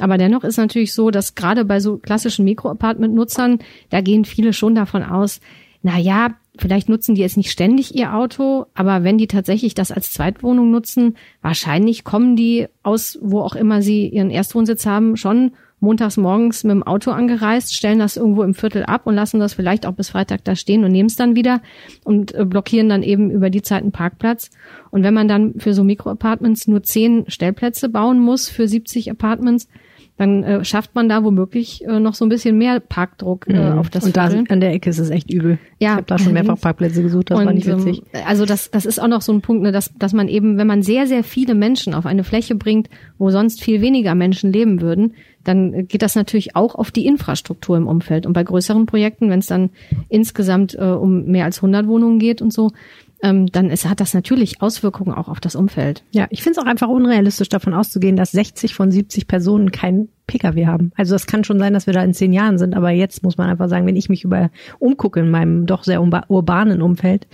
Aber dennoch ist natürlich so, dass gerade bei so klassischen Mikroapartment-Nutzern, da gehen viele schon davon aus, na ja, vielleicht nutzen die jetzt nicht ständig ihr Auto, aber wenn die tatsächlich das als Zweitwohnung nutzen, wahrscheinlich kommen die aus, wo auch immer sie ihren Erstwohnsitz haben, schon montags morgens mit dem Auto angereist, stellen das irgendwo im Viertel ab und lassen das vielleicht auch bis Freitag da stehen und nehmen es dann wieder und äh, blockieren dann eben über die Zeit einen Parkplatz. Und wenn man dann für so Mikroapartments nur zehn Stellplätze bauen muss für 70 Apartments, dann äh, schafft man da womöglich äh, noch so ein bisschen mehr Parkdruck äh, mhm. auf das Und da an der Ecke ist es echt übel. Ja. Ich habe da schon mehrfach Parkplätze gesucht, das und, war nicht witzig. Ähm, also das, das ist auch noch so ein Punkt, ne, dass, dass man eben, wenn man sehr, sehr viele Menschen auf eine Fläche bringt, wo sonst viel weniger Menschen leben würden, dann geht das natürlich auch auf die Infrastruktur im Umfeld. Und bei größeren Projekten, wenn es dann insgesamt äh, um mehr als 100 Wohnungen geht und so, ähm, dann ist, hat das natürlich Auswirkungen auch auf das Umfeld. Ja, ich finde es auch einfach unrealistisch davon auszugehen, dass 60 von 70 Personen keinen Pkw haben. Also das kann schon sein, dass wir da in zehn Jahren sind, aber jetzt muss man einfach sagen, wenn ich mich über umgucke in meinem doch sehr urbanen Umfeld,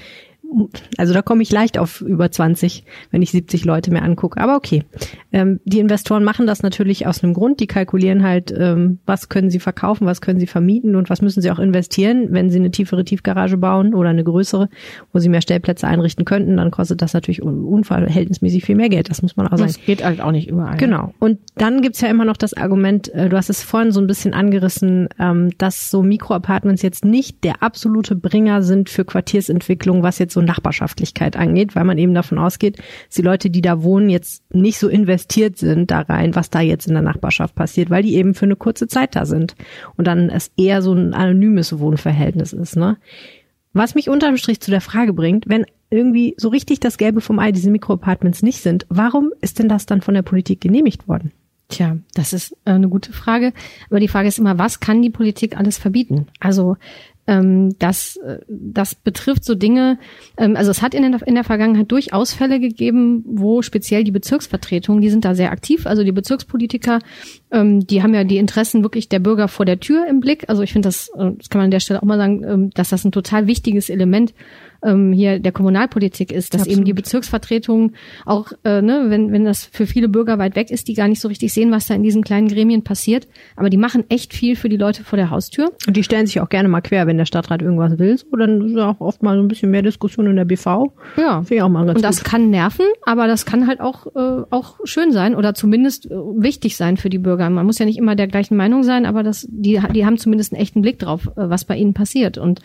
also da komme ich leicht auf über 20, wenn ich 70 Leute mir angucke. Aber okay. Ähm, die Investoren machen das natürlich aus einem Grund. Die kalkulieren halt, ähm, was können sie verkaufen, was können sie vermieten und was müssen sie auch investieren. Wenn sie eine tiefere Tiefgarage bauen oder eine größere, wo sie mehr Stellplätze einrichten könnten, dann kostet das natürlich unverhältnismäßig viel mehr Geld. Das muss man auch sagen. Das geht halt auch nicht überall. Genau. Und dann gibt's ja immer noch das Argument, äh, du hast es vorhin so ein bisschen angerissen, ähm, dass so Mikroapartments jetzt nicht der absolute Bringer sind für Quartiersentwicklung, was jetzt so Nachbarschaftlichkeit angeht, weil man eben davon ausgeht, dass die Leute, die da wohnen, jetzt nicht so investiert sind da rein, was da jetzt in der Nachbarschaft passiert, weil die eben für eine kurze Zeit da sind und dann es eher so ein anonymes Wohnverhältnis ist. Ne? Was mich unterm Strich zu der Frage bringt, wenn irgendwie so richtig das Gelbe vom Ei diese Mikroapartments nicht sind, warum ist denn das dann von der Politik genehmigt worden? Tja, das ist äh, eine gute Frage. Aber die Frage ist immer, was kann die Politik alles verbieten? Also ähm, das, äh, das betrifft so Dinge, ähm, also es hat in der, in der Vergangenheit durchaus Fälle gegeben, wo speziell die Bezirksvertretungen, die sind da sehr aktiv, also die Bezirkspolitiker, ähm, die haben ja die Interessen wirklich der Bürger vor der Tür im Blick. Also ich finde das, äh, das kann man an der Stelle auch mal sagen, ähm, dass das ein total wichtiges Element ähm, hier der Kommunalpolitik ist, dass Absolut. eben die Bezirksvertretungen auch, äh, ne, wenn, wenn das für viele Bürger weit weg ist, die gar nicht so richtig sehen, was da in diesen kleinen Gremien passiert. Aber die machen echt viel für die Leute vor der Haustür. Und die stellen sich auch gerne mal quer, wenn der Stadtrat irgendwas will. So, dann ist auch oft mal so ein bisschen mehr Diskussion in der BV. Ja. Finde ich auch mal ganz Und das gut. kann nerven, aber das kann halt auch, äh, auch schön sein oder zumindest äh, wichtig sein für die Bürger. Man muss ja nicht immer der gleichen Meinung sein, aber das, die, die haben zumindest einen echten Blick drauf, äh, was bei ihnen passiert. Und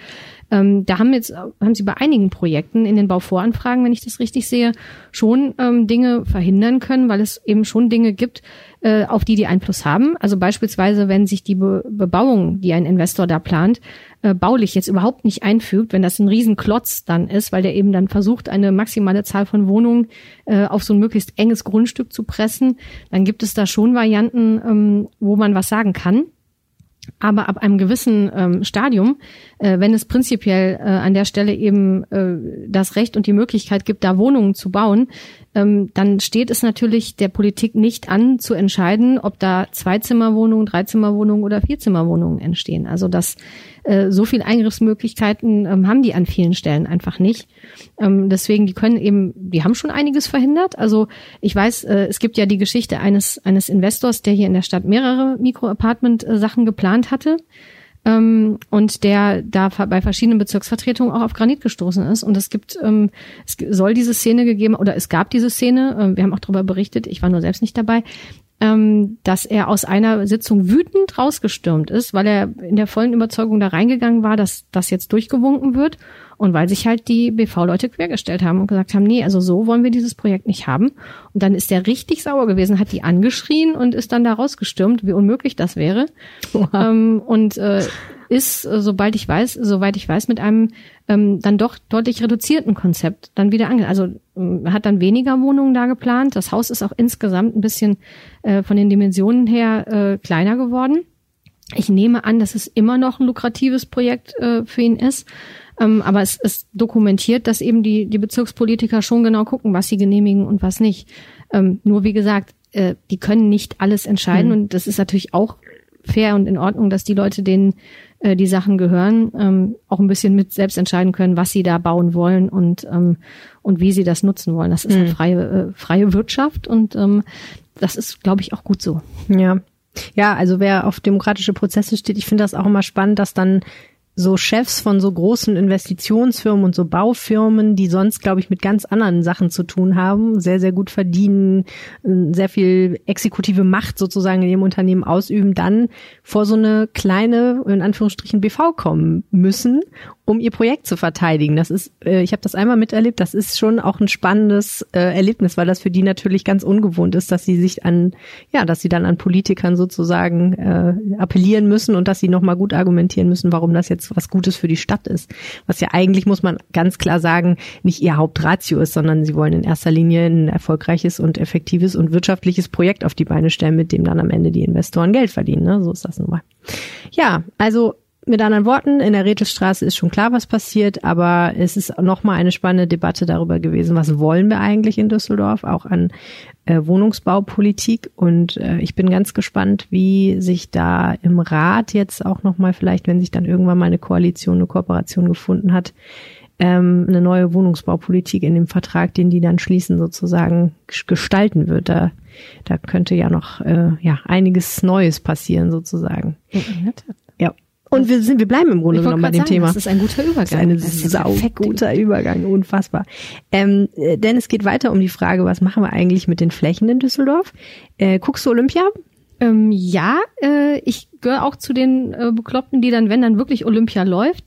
ähm, da haben jetzt haben sie bei einigen Projekten in den Bauvoranfragen, wenn ich das richtig sehe, schon ähm, Dinge verhindern können, weil es eben schon Dinge gibt, äh, auf die die Einfluss haben. Also beispielsweise, wenn sich die Be Bebauung, die ein Investor da plant, äh, baulich jetzt überhaupt nicht einfügt, wenn das ein Riesenklotz dann ist, weil der eben dann versucht, eine maximale Zahl von Wohnungen äh, auf so ein möglichst enges Grundstück zu pressen, dann gibt es da schon Varianten, ähm, wo man was sagen kann. Aber ab einem gewissen ähm, Stadium, äh, wenn es prinzipiell äh, an der Stelle eben äh, das Recht und die Möglichkeit gibt, da Wohnungen zu bauen, ähm, dann steht es natürlich der Politik nicht an, zu entscheiden, ob da Zweizimmerwohnungen, Dreizimmerwohnungen oder Vierzimmerwohnungen entstehen. Also das äh, so viel Eingriffsmöglichkeiten ähm, haben die an vielen Stellen einfach nicht. Ähm, deswegen, die können eben, die haben schon einiges verhindert. Also ich weiß, äh, es gibt ja die Geschichte eines, eines Investors, der hier in der Stadt mehrere Mikro-Apartment-Sachen geplant hatte. Ähm, und der da bei verschiedenen Bezirksvertretungen auch auf Granit gestoßen ist. Und es gibt, ähm, es soll diese Szene gegeben, oder es gab diese Szene, äh, wir haben auch darüber berichtet, ich war nur selbst nicht dabei, ähm, dass er aus einer Sitzung wütend rausgestürmt ist, weil er in der vollen Überzeugung da reingegangen war, dass das jetzt durchgewunken wird und weil sich halt die BV-Leute quergestellt haben und gesagt haben, nee, also so wollen wir dieses Projekt nicht haben. Und dann ist der richtig sauer gewesen, hat die angeschrien und ist dann da rausgestürmt, wie unmöglich das wäre. Ähm, und äh, ist, äh, sobald ich weiß, soweit ich weiß, mit einem ähm, dann doch deutlich reduzierten Konzept dann wieder ange. Also ähm, hat dann weniger Wohnungen da geplant. Das Haus ist auch insgesamt ein bisschen äh, von den Dimensionen her äh, kleiner geworden. Ich nehme an, dass es immer noch ein lukratives Projekt äh, für ihn ist. Ähm, aber es ist dokumentiert, dass eben die, die Bezirkspolitiker schon genau gucken, was sie genehmigen und was nicht. Ähm, nur wie gesagt, äh, die können nicht alles entscheiden. Mhm. Und das ist natürlich auch fair und in Ordnung, dass die Leute, denen äh, die Sachen gehören, ähm, auch ein bisschen mit selbst entscheiden können, was sie da bauen wollen und, ähm, und wie sie das nutzen wollen. Das ist eine freie, äh, freie Wirtschaft und ähm, das ist, glaube ich, auch gut so. Ja. Ja, also wer auf demokratische Prozesse steht, ich finde das auch immer spannend, dass dann so Chefs von so großen Investitionsfirmen und so Baufirmen, die sonst, glaube ich, mit ganz anderen Sachen zu tun haben, sehr, sehr gut verdienen, sehr viel exekutive Macht sozusagen in ihrem Unternehmen ausüben, dann vor so eine kleine, in Anführungsstrichen, BV kommen müssen um ihr Projekt zu verteidigen. Das ist, äh, ich habe das einmal miterlebt, das ist schon auch ein spannendes äh, Erlebnis, weil das für die natürlich ganz ungewohnt ist, dass sie sich an, ja, dass sie dann an Politikern sozusagen äh, appellieren müssen und dass sie nochmal gut argumentieren müssen, warum das jetzt was Gutes für die Stadt ist. Was ja eigentlich, muss man ganz klar sagen, nicht ihr Hauptratio ist, sondern sie wollen in erster Linie ein erfolgreiches und effektives und wirtschaftliches Projekt auf die Beine stellen, mit dem dann am Ende die Investoren Geld verdienen. Ne? So ist das nun mal. Ja, also mit anderen Worten, in der Rätselstraße ist schon klar, was passiert, aber es ist nochmal eine spannende Debatte darüber gewesen, was wollen wir eigentlich in Düsseldorf, auch an äh, Wohnungsbaupolitik. Und äh, ich bin ganz gespannt, wie sich da im Rat jetzt auch nochmal vielleicht, wenn sich dann irgendwann mal eine Koalition, eine Kooperation gefunden hat, ähm, eine neue Wohnungsbaupolitik in dem Vertrag, den die dann schließen, sozusagen gestalten wird. Da, da könnte ja noch äh, ja einiges Neues passieren, sozusagen. Ja. Und wir sind, wir bleiben im Grunde genommen bei dem sagen, Thema. Das ist ein guter Übergang. Das ist ein das ist sau guter Übergang, unfassbar. Ähm, äh, denn es geht weiter um die Frage, was machen wir eigentlich mit den Flächen in Düsseldorf? Äh, guckst du Olympia? Ähm, ja, äh, ich gehöre auch zu den äh, Bekloppten, die dann, wenn dann wirklich Olympia läuft,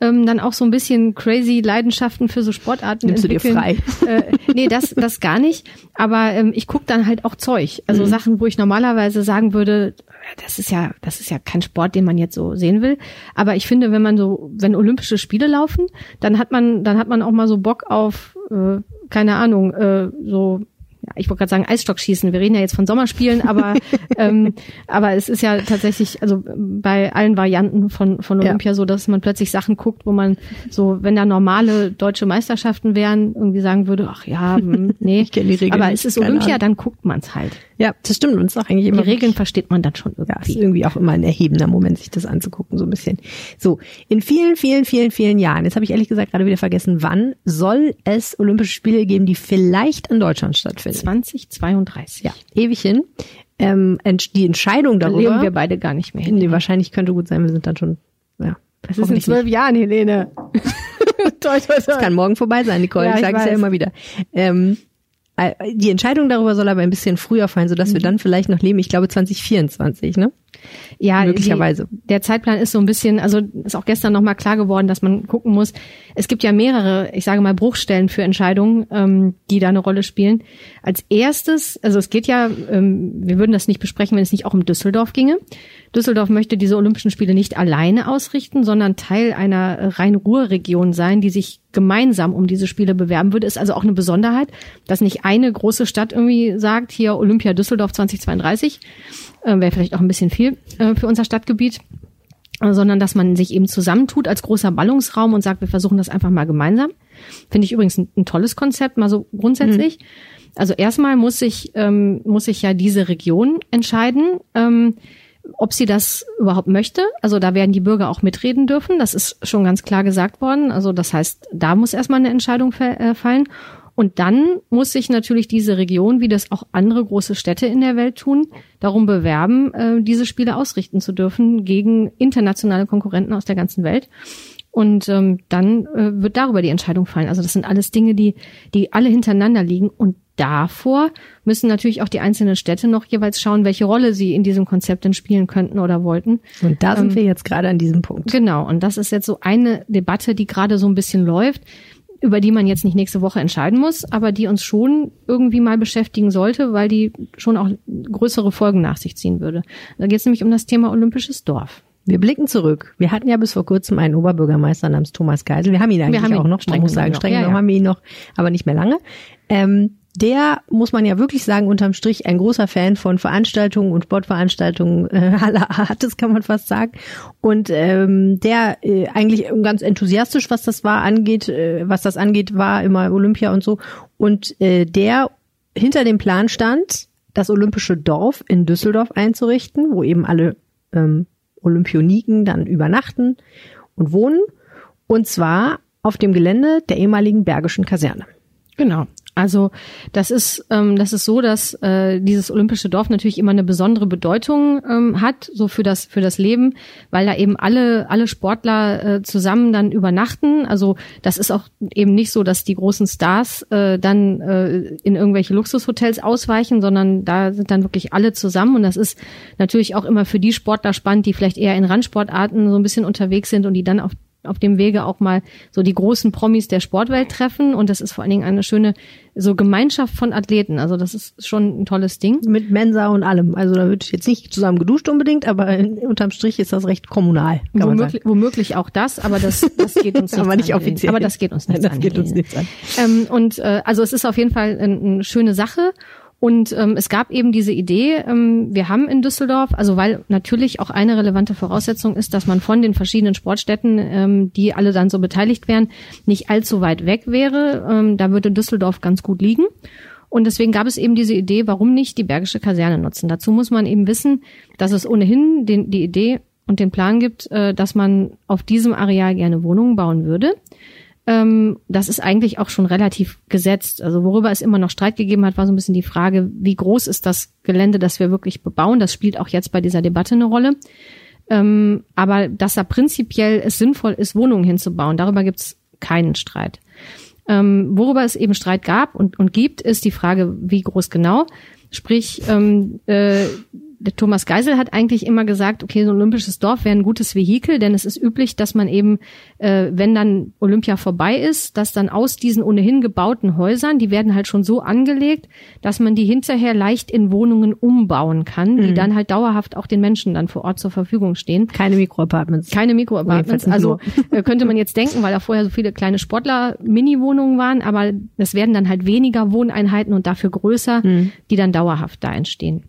ähm, dann auch so ein bisschen crazy Leidenschaften für so Sportarten Nimmst entwickeln. du dir frei? Äh, nee, das, das gar nicht. Aber ähm, ich gucke dann halt auch Zeug. Also mhm. Sachen, wo ich normalerweise sagen würde, das ist ja, das ist ja kein Sport, den man jetzt so sehen will. Aber ich finde, wenn man so, wenn Olympische Spiele laufen, dann hat man, dann hat man auch mal so Bock auf, äh, keine Ahnung, äh, so ja, ich wollte gerade sagen Eisstockschießen. Wir reden ja jetzt von Sommerspielen, aber ähm, aber es ist ja tatsächlich, also bei allen Varianten von von Olympia ja. so, dass man plötzlich Sachen guckt, wo man so, wenn da normale deutsche Meisterschaften wären, irgendwie sagen würde, ach ja, hm, nee, ich kenne die Regeln. Aber es ist Olympia, dann guckt man's halt. Ja, das stimmt. Und es ist auch eigentlich immer. Die Regeln versteht man dann schon irgendwie. Ja, ist irgendwie auch immer ein erhebender Moment, sich das anzugucken, so ein bisschen. So, in vielen, vielen, vielen, vielen Jahren, jetzt habe ich ehrlich gesagt gerade wieder vergessen, wann soll es Olympische Spiele geben, die vielleicht in Deutschland stattfinden? 2032. Ja, ewig hin. Ähm, die Entscheidung darüber. Da leben wir beide gar nicht mehr hin. Nee, wahrscheinlich könnte gut sein, wir sind dann schon, ja. Das ist in zwölf Jahren, Helene. toi, toi, toi. Das kann morgen vorbei sein, Nicole. Ja, ich sage es ja immer wieder. Ähm, äh, die Entscheidung darüber soll aber ein bisschen früher fallen, sodass mhm. wir dann vielleicht noch leben. Ich glaube 2024, ne? Ja, möglicherweise. Die, der Zeitplan ist so ein bisschen, also ist auch gestern nochmal klar geworden, dass man gucken muss. Es gibt ja mehrere, ich sage mal, Bruchstellen für Entscheidungen, ähm, die da eine Rolle spielen. Als erstes, also es geht ja, ähm, wir würden das nicht besprechen, wenn es nicht auch um Düsseldorf ginge. Düsseldorf möchte diese Olympischen Spiele nicht alleine ausrichten, sondern Teil einer Rhein-Ruhr-Region sein, die sich gemeinsam um diese Spiele bewerben würde. Ist also auch eine Besonderheit, dass nicht eine große Stadt irgendwie sagt, hier Olympia Düsseldorf 2032, äh, wäre vielleicht auch ein bisschen viel äh, für unser Stadtgebiet, äh, sondern dass man sich eben zusammentut als großer Ballungsraum und sagt, wir versuchen das einfach mal gemeinsam. Finde ich übrigens ein, ein, tolles Konzept, mal so grundsätzlich. Mhm. Also erstmal muss ich, ähm, muss ich ja diese Region entscheiden. Ähm, ob sie das überhaupt möchte. Also da werden die Bürger auch mitreden dürfen. Das ist schon ganz klar gesagt worden. Also das heißt, da muss erstmal eine Entscheidung äh, fallen. Und dann muss sich natürlich diese Region, wie das auch andere große Städte in der Welt tun, darum bewerben, äh, diese Spiele ausrichten zu dürfen gegen internationale Konkurrenten aus der ganzen Welt. Und ähm, dann äh, wird darüber die Entscheidung fallen. Also das sind alles Dinge, die, die alle hintereinander liegen. Und davor müssen natürlich auch die einzelnen Städte noch jeweils schauen, welche Rolle sie in diesem Konzept denn spielen könnten oder wollten. Und da sind ähm, wir jetzt gerade an diesem Punkt. Genau. Und das ist jetzt so eine Debatte, die gerade so ein bisschen läuft, über die man jetzt nicht nächste Woche entscheiden muss, aber die uns schon irgendwie mal beschäftigen sollte, weil die schon auch größere Folgen nach sich ziehen würde. Da geht es nämlich um das Thema Olympisches Dorf. Wir blicken zurück. Wir hatten ja bis vor kurzem einen Oberbürgermeister namens Thomas Geisel. Wir haben ihn eigentlich haben ihn auch noch, man muss sagen, streng ja, ja. haben wir ihn noch, aber nicht mehr lange. Ähm, der, muss man ja wirklich sagen, unterm Strich ein großer Fan von Veranstaltungen und Sportveranstaltungen äh, aller Art, das kann man fast sagen. Und ähm, der äh, eigentlich ganz enthusiastisch, was das war, angeht, äh, was das angeht, war immer Olympia und so. Und äh, der hinter dem Plan stand, das Olympische Dorf in Düsseldorf einzurichten, wo eben alle ähm, Olympioniken dann übernachten und wohnen. Und zwar auf dem Gelände der ehemaligen Bergischen Kaserne. Genau. Also das ist ähm, das ist so, dass äh, dieses olympische Dorf natürlich immer eine besondere Bedeutung ähm, hat, so für das für das Leben, weil da eben alle alle Sportler äh, zusammen dann übernachten. Also das ist auch eben nicht so, dass die großen Stars äh, dann äh, in irgendwelche Luxushotels ausweichen, sondern da sind dann wirklich alle zusammen und das ist natürlich auch immer für die Sportler spannend, die vielleicht eher in Randsportarten so ein bisschen unterwegs sind und die dann auf auf dem Wege auch mal so die großen Promis der Sportwelt treffen und das ist vor allen Dingen eine schöne so Gemeinschaft von Athleten. Also das ist schon ein tolles Ding. Mit Mensa und allem. Also da wird jetzt nicht zusammen geduscht unbedingt, aber unterm Strich ist das recht kommunal. Womöglich, womöglich, auch das, aber das, das geht uns nicht aber nicht offiziell. Aber das geht uns nicht das an. Geht uns nichts an. Ähm, und äh, also es ist auf jeden Fall eine schöne Sache und ähm, es gab eben diese Idee, ähm, wir haben in Düsseldorf, also weil natürlich auch eine relevante Voraussetzung ist, dass man von den verschiedenen Sportstätten, ähm, die alle dann so beteiligt wären, nicht allzu weit weg wäre. Ähm, da würde Düsseldorf ganz gut liegen. Und deswegen gab es eben diese Idee, warum nicht die Bergische Kaserne nutzen. Dazu muss man eben wissen, dass es ohnehin den, die Idee und den Plan gibt, äh, dass man auf diesem Areal gerne Wohnungen bauen würde ähm, das ist eigentlich auch schon relativ gesetzt. Also worüber es immer noch Streit gegeben hat, war so ein bisschen die Frage, wie groß ist das Gelände, das wir wirklich bebauen. Das spielt auch jetzt bei dieser Debatte eine Rolle. Ähm, aber dass da prinzipiell es sinnvoll ist, Wohnungen hinzubauen, darüber gibt es keinen Streit. Ähm, worüber es eben Streit gab und, und gibt, ist die Frage, wie groß genau. Sprich, ähm, äh, der Thomas Geisel hat eigentlich immer gesagt, okay, so ein olympisches Dorf wäre ein gutes Vehikel, denn es ist üblich, dass man eben, äh, wenn dann Olympia vorbei ist, dass dann aus diesen ohnehin gebauten Häusern, die werden halt schon so angelegt, dass man die hinterher leicht in Wohnungen umbauen kann, die mhm. dann halt dauerhaft auch den Menschen dann vor Ort zur Verfügung stehen. Keine Mikroapartments. Keine Mikroapartments. Also äh, könnte man jetzt denken, weil da vorher so viele kleine Sportler-Mini-Wohnungen waren, aber es werden dann halt weniger Wohneinheiten und dafür größer, mhm. die dann dauerhaft da entstehen.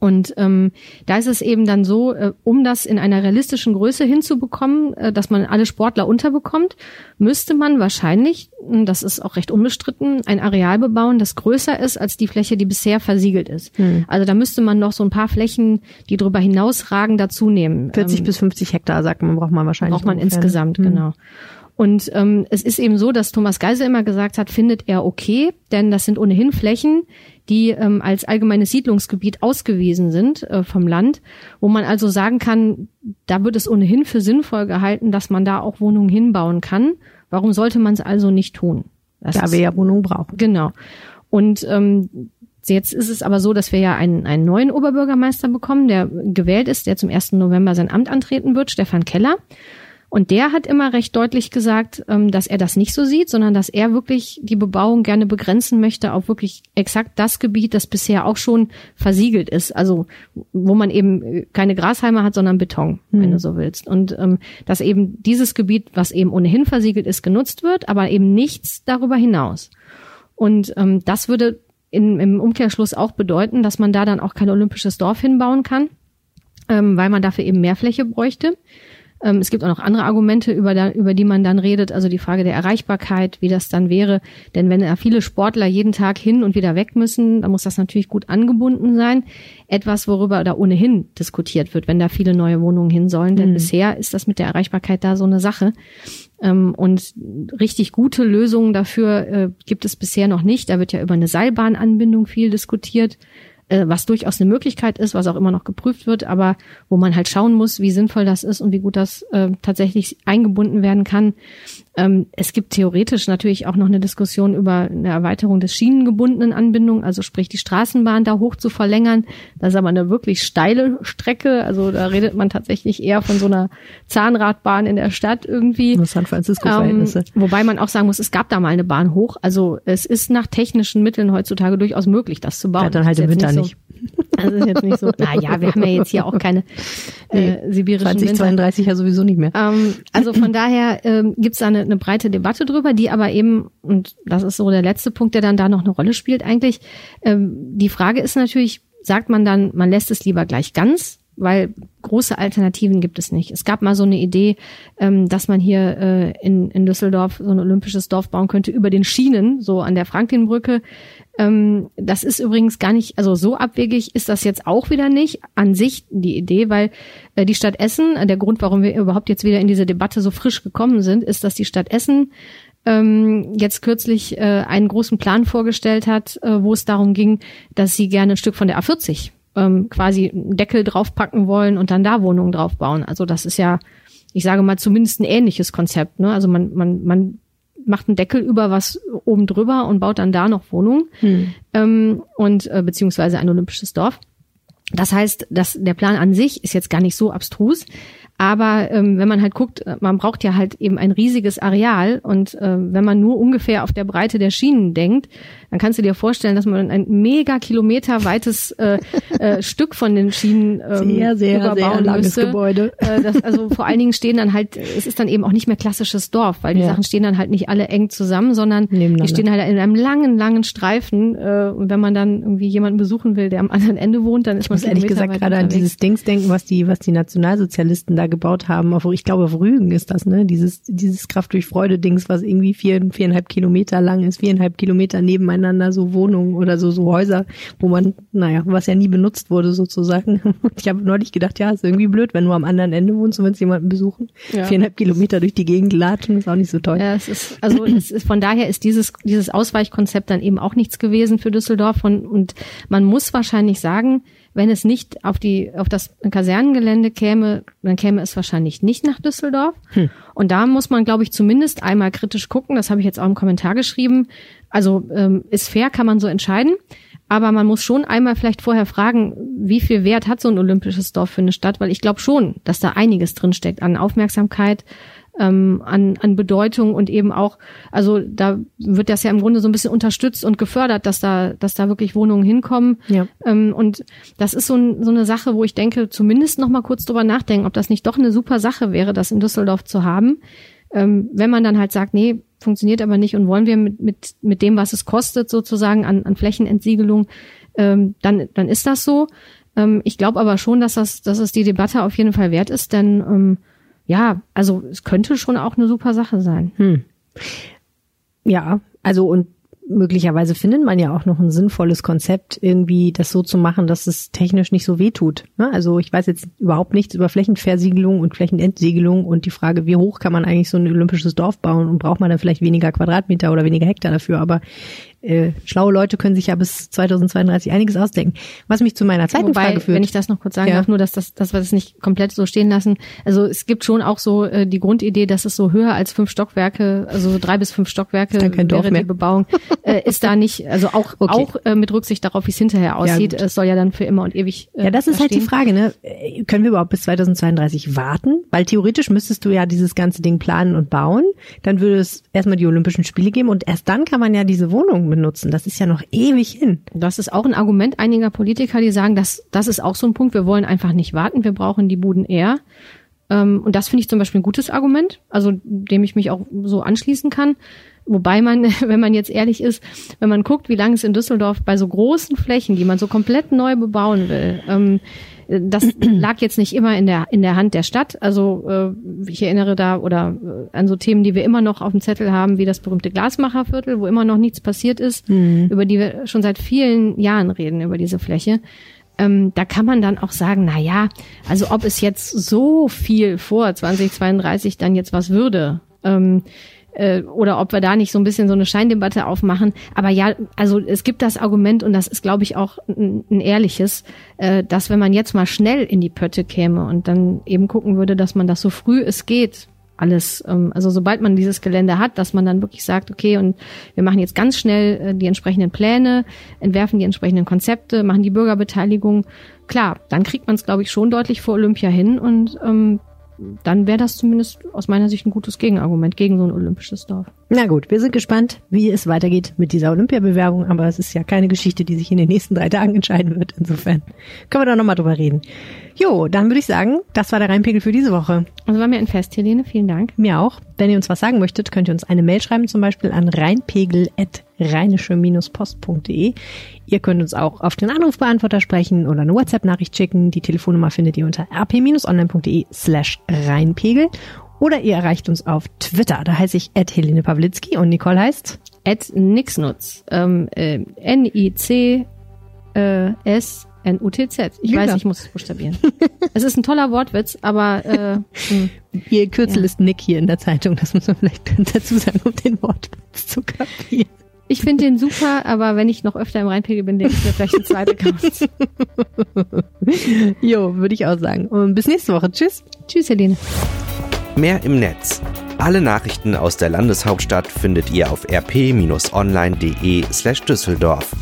Und ähm, da ist es eben dann so, äh, um das in einer realistischen Größe hinzubekommen, äh, dass man alle Sportler unterbekommt, müsste man wahrscheinlich, das ist auch recht unbestritten, ein Areal bebauen, das größer ist als die Fläche, die bisher versiegelt ist. Hm. Also da müsste man noch so ein paar Flächen, die darüber hinausragen, dazu nehmen. 40 ähm, bis 50 Hektar, sagt man, braucht man wahrscheinlich. Braucht man insgesamt, hm. genau. Und ähm, es ist eben so, dass Thomas Geisel immer gesagt hat, findet er okay, denn das sind ohnehin Flächen, die ähm, als allgemeines Siedlungsgebiet ausgewiesen sind äh, vom Land, wo man also sagen kann, da wird es ohnehin für sinnvoll gehalten, dass man da auch Wohnungen hinbauen kann. Warum sollte man es also nicht tun? Das da wir ja Wohnungen brauchen. Genau. Und ähm, Jetzt ist es aber so, dass wir ja einen, einen neuen Oberbürgermeister bekommen, der gewählt ist, der zum 1. November sein Amt antreten wird, Stefan Keller. Und der hat immer recht deutlich gesagt, ähm, dass er das nicht so sieht, sondern dass er wirklich die Bebauung gerne begrenzen möchte auf wirklich exakt das Gebiet, das bisher auch schon versiegelt ist. Also wo man eben keine Grashalme hat, sondern Beton, wenn hm. du so willst. Und ähm, dass eben dieses Gebiet, was eben ohnehin versiegelt ist, genutzt wird, aber eben nichts darüber hinaus. Und ähm, das würde in, im Umkehrschluss auch bedeuten, dass man da dann auch kein olympisches Dorf hinbauen kann, ähm, weil man dafür eben mehr Fläche bräuchte. Ähm, es gibt auch noch andere Argumente, über, da, über die man dann redet, also die Frage der Erreichbarkeit, wie das dann wäre. Denn wenn da viele Sportler jeden Tag hin und wieder weg müssen, dann muss das natürlich gut angebunden sein. Etwas, worüber da ohnehin diskutiert wird, wenn da viele neue Wohnungen hin sollen. Denn mhm. bisher ist das mit der Erreichbarkeit da so eine Sache. Ähm, und richtig gute Lösungen dafür äh, gibt es bisher noch nicht. Da wird ja über eine Seilbahnanbindung viel diskutiert äh, was durchaus eine Möglichkeit ist, was auch immer noch geprüft wird, aber wo man halt schauen muss, wie sinnvoll das ist und wie gut das äh, tatsächlich eingebunden werden kann. Ähm, es gibt theoretisch natürlich auch noch eine Diskussion über eine Erweiterung des schienengebundenen Anbindung, also sprich die Straßenbahn da hoch zu verlängern. Das ist aber eine wirklich steile Strecke. Also da redet man tatsächlich eher von so einer Zahnradbahn in der Stadt irgendwie. Nur San Francisco-Verhältnisse. Ähm, wobei man auch sagen muss, es gab da mal eine Bahn hoch. Also es ist nach technischen Mitteln heutzutage durchaus möglich, das zu bauen. Ja, dann halt im Winter nicht. So, das ist jetzt nicht so. Naja, wir haben ja jetzt hier auch keine äh, sibirischen 2032 ja sowieso nicht mehr. Ähm, also von daher ähm, gibt es da eine, breite Debatte drüber, die aber eben, und das ist so der letzte Punkt, der dann da noch eine Rolle spielt eigentlich, ähm, die Frage ist natürlich, sagt man dann, man lässt es lieber gleich ganz, weil große Alternativen gibt es nicht. Es gab mal so eine Idee, ähm, dass man hier äh, in, in Düsseldorf so ein olympisches Dorf bauen könnte über den Schienen, so an der Franklinbrücke. Ähm, das ist übrigens gar nicht, also so abwegig ist das jetzt auch wieder nicht an sich die Idee, weil äh, die Stadt Essen, der Grund, warum wir überhaupt jetzt wieder in diese Debatte so frisch gekommen sind, ist, dass die Stadt Essen ähm, jetzt kürzlich äh, einen großen Plan vorgestellt hat, äh, wo es darum ging, dass sie gerne ein Stück von der A40 ähm, quasi einen Deckel draufpacken wollen und dann da Wohnungen draufbauen. Also das ist ja, ich sage mal, zumindest ein ähnliches Konzept. Ne? Also man, man, man macht einen Deckel über was oben drüber und baut dann da noch Wohnungen hm. ähm, und äh, beziehungsweise ein olympisches Dorf. Das heißt, dass der Plan an sich ist jetzt gar nicht so abstrus, aber ähm, wenn man halt guckt, äh, man braucht ja halt eben ein riesiges Areal und äh, wenn man nur ungefähr auf der Breite der Schienen denkt, dann kannst du dir vorstellen, dass man ein mega Kilometer weites äh, äh, Stück von den Schienen ähm, sehr, sehr, sehr langes müsste. Gebäude. Äh, das, also vor allen Dingen stehen dann halt, es ist dann eben auch nicht mehr klassisches Dorf, weil die ja. Sachen stehen dann halt nicht alle eng zusammen, sondern die stehen halt in einem langen, langen Streifen. Äh, und wenn man dann irgendwie jemanden besuchen will, der am anderen Ende wohnt, dann ist ich man muss ehrlich gesagt gerade an dieses Dings denken, was die, was die Nationalsozialisten da gebaut haben. Auf, ich glaube, auf Rügen ist das, ne? Dieses, dieses Kraft durch Freude-Dings, was irgendwie vier, viereinhalb Kilometer lang ist, viereinhalb Kilometer nebeneinander, so Wohnungen oder so, so Häuser, wo man, naja, was ja nie benutzt wurde sozusagen. Und ich habe neulich gedacht, ja, ist irgendwie blöd, wenn du am anderen Ende wohnst und willst jemanden besuchen. Ja. Viereinhalb Kilometer durch die Gegend latschen, ist auch nicht so toll. Ja, es ist, also es ist, von daher ist dieses, dieses Ausweichkonzept dann eben auch nichts gewesen für Düsseldorf und, und man muss wahrscheinlich sagen, wenn es nicht auf die auf das Kasernengelände käme, dann käme es wahrscheinlich nicht nach Düsseldorf. Hm. Und da muss man, glaube ich, zumindest einmal kritisch gucken. Das habe ich jetzt auch im Kommentar geschrieben. Also ähm, ist fair, kann man so entscheiden. Aber man muss schon einmal vielleicht vorher fragen, wie viel Wert hat so ein olympisches Dorf für eine Stadt? Weil ich glaube schon, dass da einiges drinsteckt an Aufmerksamkeit, ähm, an, an Bedeutung und eben auch, also da wird das ja im Grunde so ein bisschen unterstützt und gefördert, dass da, dass da wirklich Wohnungen hinkommen. Ja. Ähm, und das ist so, ein, so eine Sache, wo ich denke, zumindest noch mal kurz drüber nachdenken, ob das nicht doch eine super Sache wäre, das in Düsseldorf zu haben. Ähm, wenn man dann halt sagt, nee, funktioniert aber nicht und wollen wir mit, mit, mit dem, was es kostet, sozusagen an, an Flächenentsiegelung, ähm, dann, dann ist das so. Ähm, ich glaube aber schon, dass das, dass es die Debatte auf jeden Fall wert ist, denn ähm, ja, also es könnte schon auch eine super Sache sein. Hm. Ja, also und möglicherweise findet man ja auch noch ein sinnvolles Konzept, irgendwie das so zu machen, dass es technisch nicht so weh tut. Ne? Also ich weiß jetzt überhaupt nichts über Flächenversiegelung und Flächenentsiegelung und die Frage, wie hoch kann man eigentlich so ein olympisches Dorf bauen und braucht man da vielleicht weniger Quadratmeter oder weniger Hektar dafür. Aber äh, schlaue Leute können sich ja bis 2032 einiges ausdenken. Was mich zu meiner zweiten Wobei, Frage führt. Wenn ich das noch kurz sagen ja. darf, nur dass, das, dass wir das nicht komplett so stehen lassen. Also es gibt schon auch so äh, die Grundidee, dass es so höher als fünf Stockwerke, also drei bis fünf Stockwerke wäre die Bebauung, äh, ist da nicht, also auch, okay. auch äh, mit Rücksicht darauf, wie es hinterher aussieht. Ja, es soll ja dann für immer und ewig. Äh, ja, das ist da halt stehen. die Frage, ne? Äh, können wir überhaupt bis 2032 warten? Weil theoretisch müsstest du ja dieses ganze Ding planen und bauen. Dann würde es erstmal die Olympischen Spiele geben und erst dann kann man ja diese Wohnung benutzen. Das ist ja noch ewig hin. Das ist auch ein Argument einiger Politiker, die sagen, dass das ist auch so ein Punkt, wir wollen einfach nicht warten, wir brauchen die Buden eher. Ähm, und das finde ich zum Beispiel ein gutes Argument, also dem ich mich auch so anschließen kann. Wobei man, wenn man jetzt ehrlich ist, wenn man guckt, wie lange es in Düsseldorf bei so großen Flächen, die man so komplett neu bebauen will, ähm, das lag jetzt nicht immer in der in der Hand der Stadt. Also äh, ich erinnere da oder äh, an so Themen, die wir immer noch auf dem Zettel haben, wie das berühmte Glasmacherviertel, wo immer noch nichts passiert ist, mhm. über die wir schon seit vielen Jahren reden über diese Fläche. Ähm, da kann man dann auch sagen, na ja, also ob es jetzt so viel vor 2032 dann jetzt was würde. Ähm, äh, oder ob wir da nicht so ein bisschen so eine Scheindebatte aufmachen. Aber ja, also es gibt das Argument und das ist, glaube ich, auch ein, ein ehrliches, äh, dass wenn man jetzt mal schnell in die Pötte käme und dann eben gucken würde, dass man das so früh es geht alles. Ähm, also sobald man dieses Gelände hat, dass man dann wirklich sagt, okay, und wir machen jetzt ganz schnell äh, die entsprechenden Pläne, entwerfen die entsprechenden Konzepte, machen die Bürgerbeteiligung. Klar, dann kriegt man es, glaube ich, schon deutlich vor Olympia hin und ähm, dann wäre das zumindest aus meiner Sicht ein gutes Gegenargument gegen so ein olympisches Dorf. Na gut, wir sind gespannt, wie es weitergeht mit dieser Olympiabewerbung, aber es ist ja keine Geschichte, die sich in den nächsten drei Tagen entscheiden wird. Insofern können wir da nochmal drüber reden. Jo, dann würde ich sagen, das war der Rheinpegel für diese Woche. Also war mir ein Fest, Helene. Vielen Dank. Mir auch. Wenn ihr uns was sagen möchtet, könnt ihr uns eine Mail schreiben, zum Beispiel an rheinpegel.rheinische-post.de. Ihr könnt uns auch auf den Anrufbeantworter sprechen oder eine WhatsApp-Nachricht schicken. Die Telefonnummer findet ihr unter rp-online.de slash rheinpegel. Oder ihr erreicht uns auf Twitter. Da heiße ich Ed Helene Pawlitzki und Nicole heißt Ed Nixnutz. Ähm, äh, N-I-C äh, N-U-T-Z. Ich Genau. weiß, ich muss es buchstabieren. es ist ein toller Wortwitz, aber äh, hm. Ihr Kürzel Ja. ist Nick hier in der Zeitung. Das muss man vielleicht dazu sagen, um den Wortwitz zu kapieren. Ich finde den super, aber wenn ich noch öfter im Rheinpegel bin, lege ich mir vielleicht einen zweiten Account. Jo, würde ich auch sagen. Und bis nächste Woche. Tschüss. Tschüss, Helene. Mehr im Netz. Alle Nachrichten aus der Landeshauptstadt findet ihr auf rp-online.de slash Düsseldorf.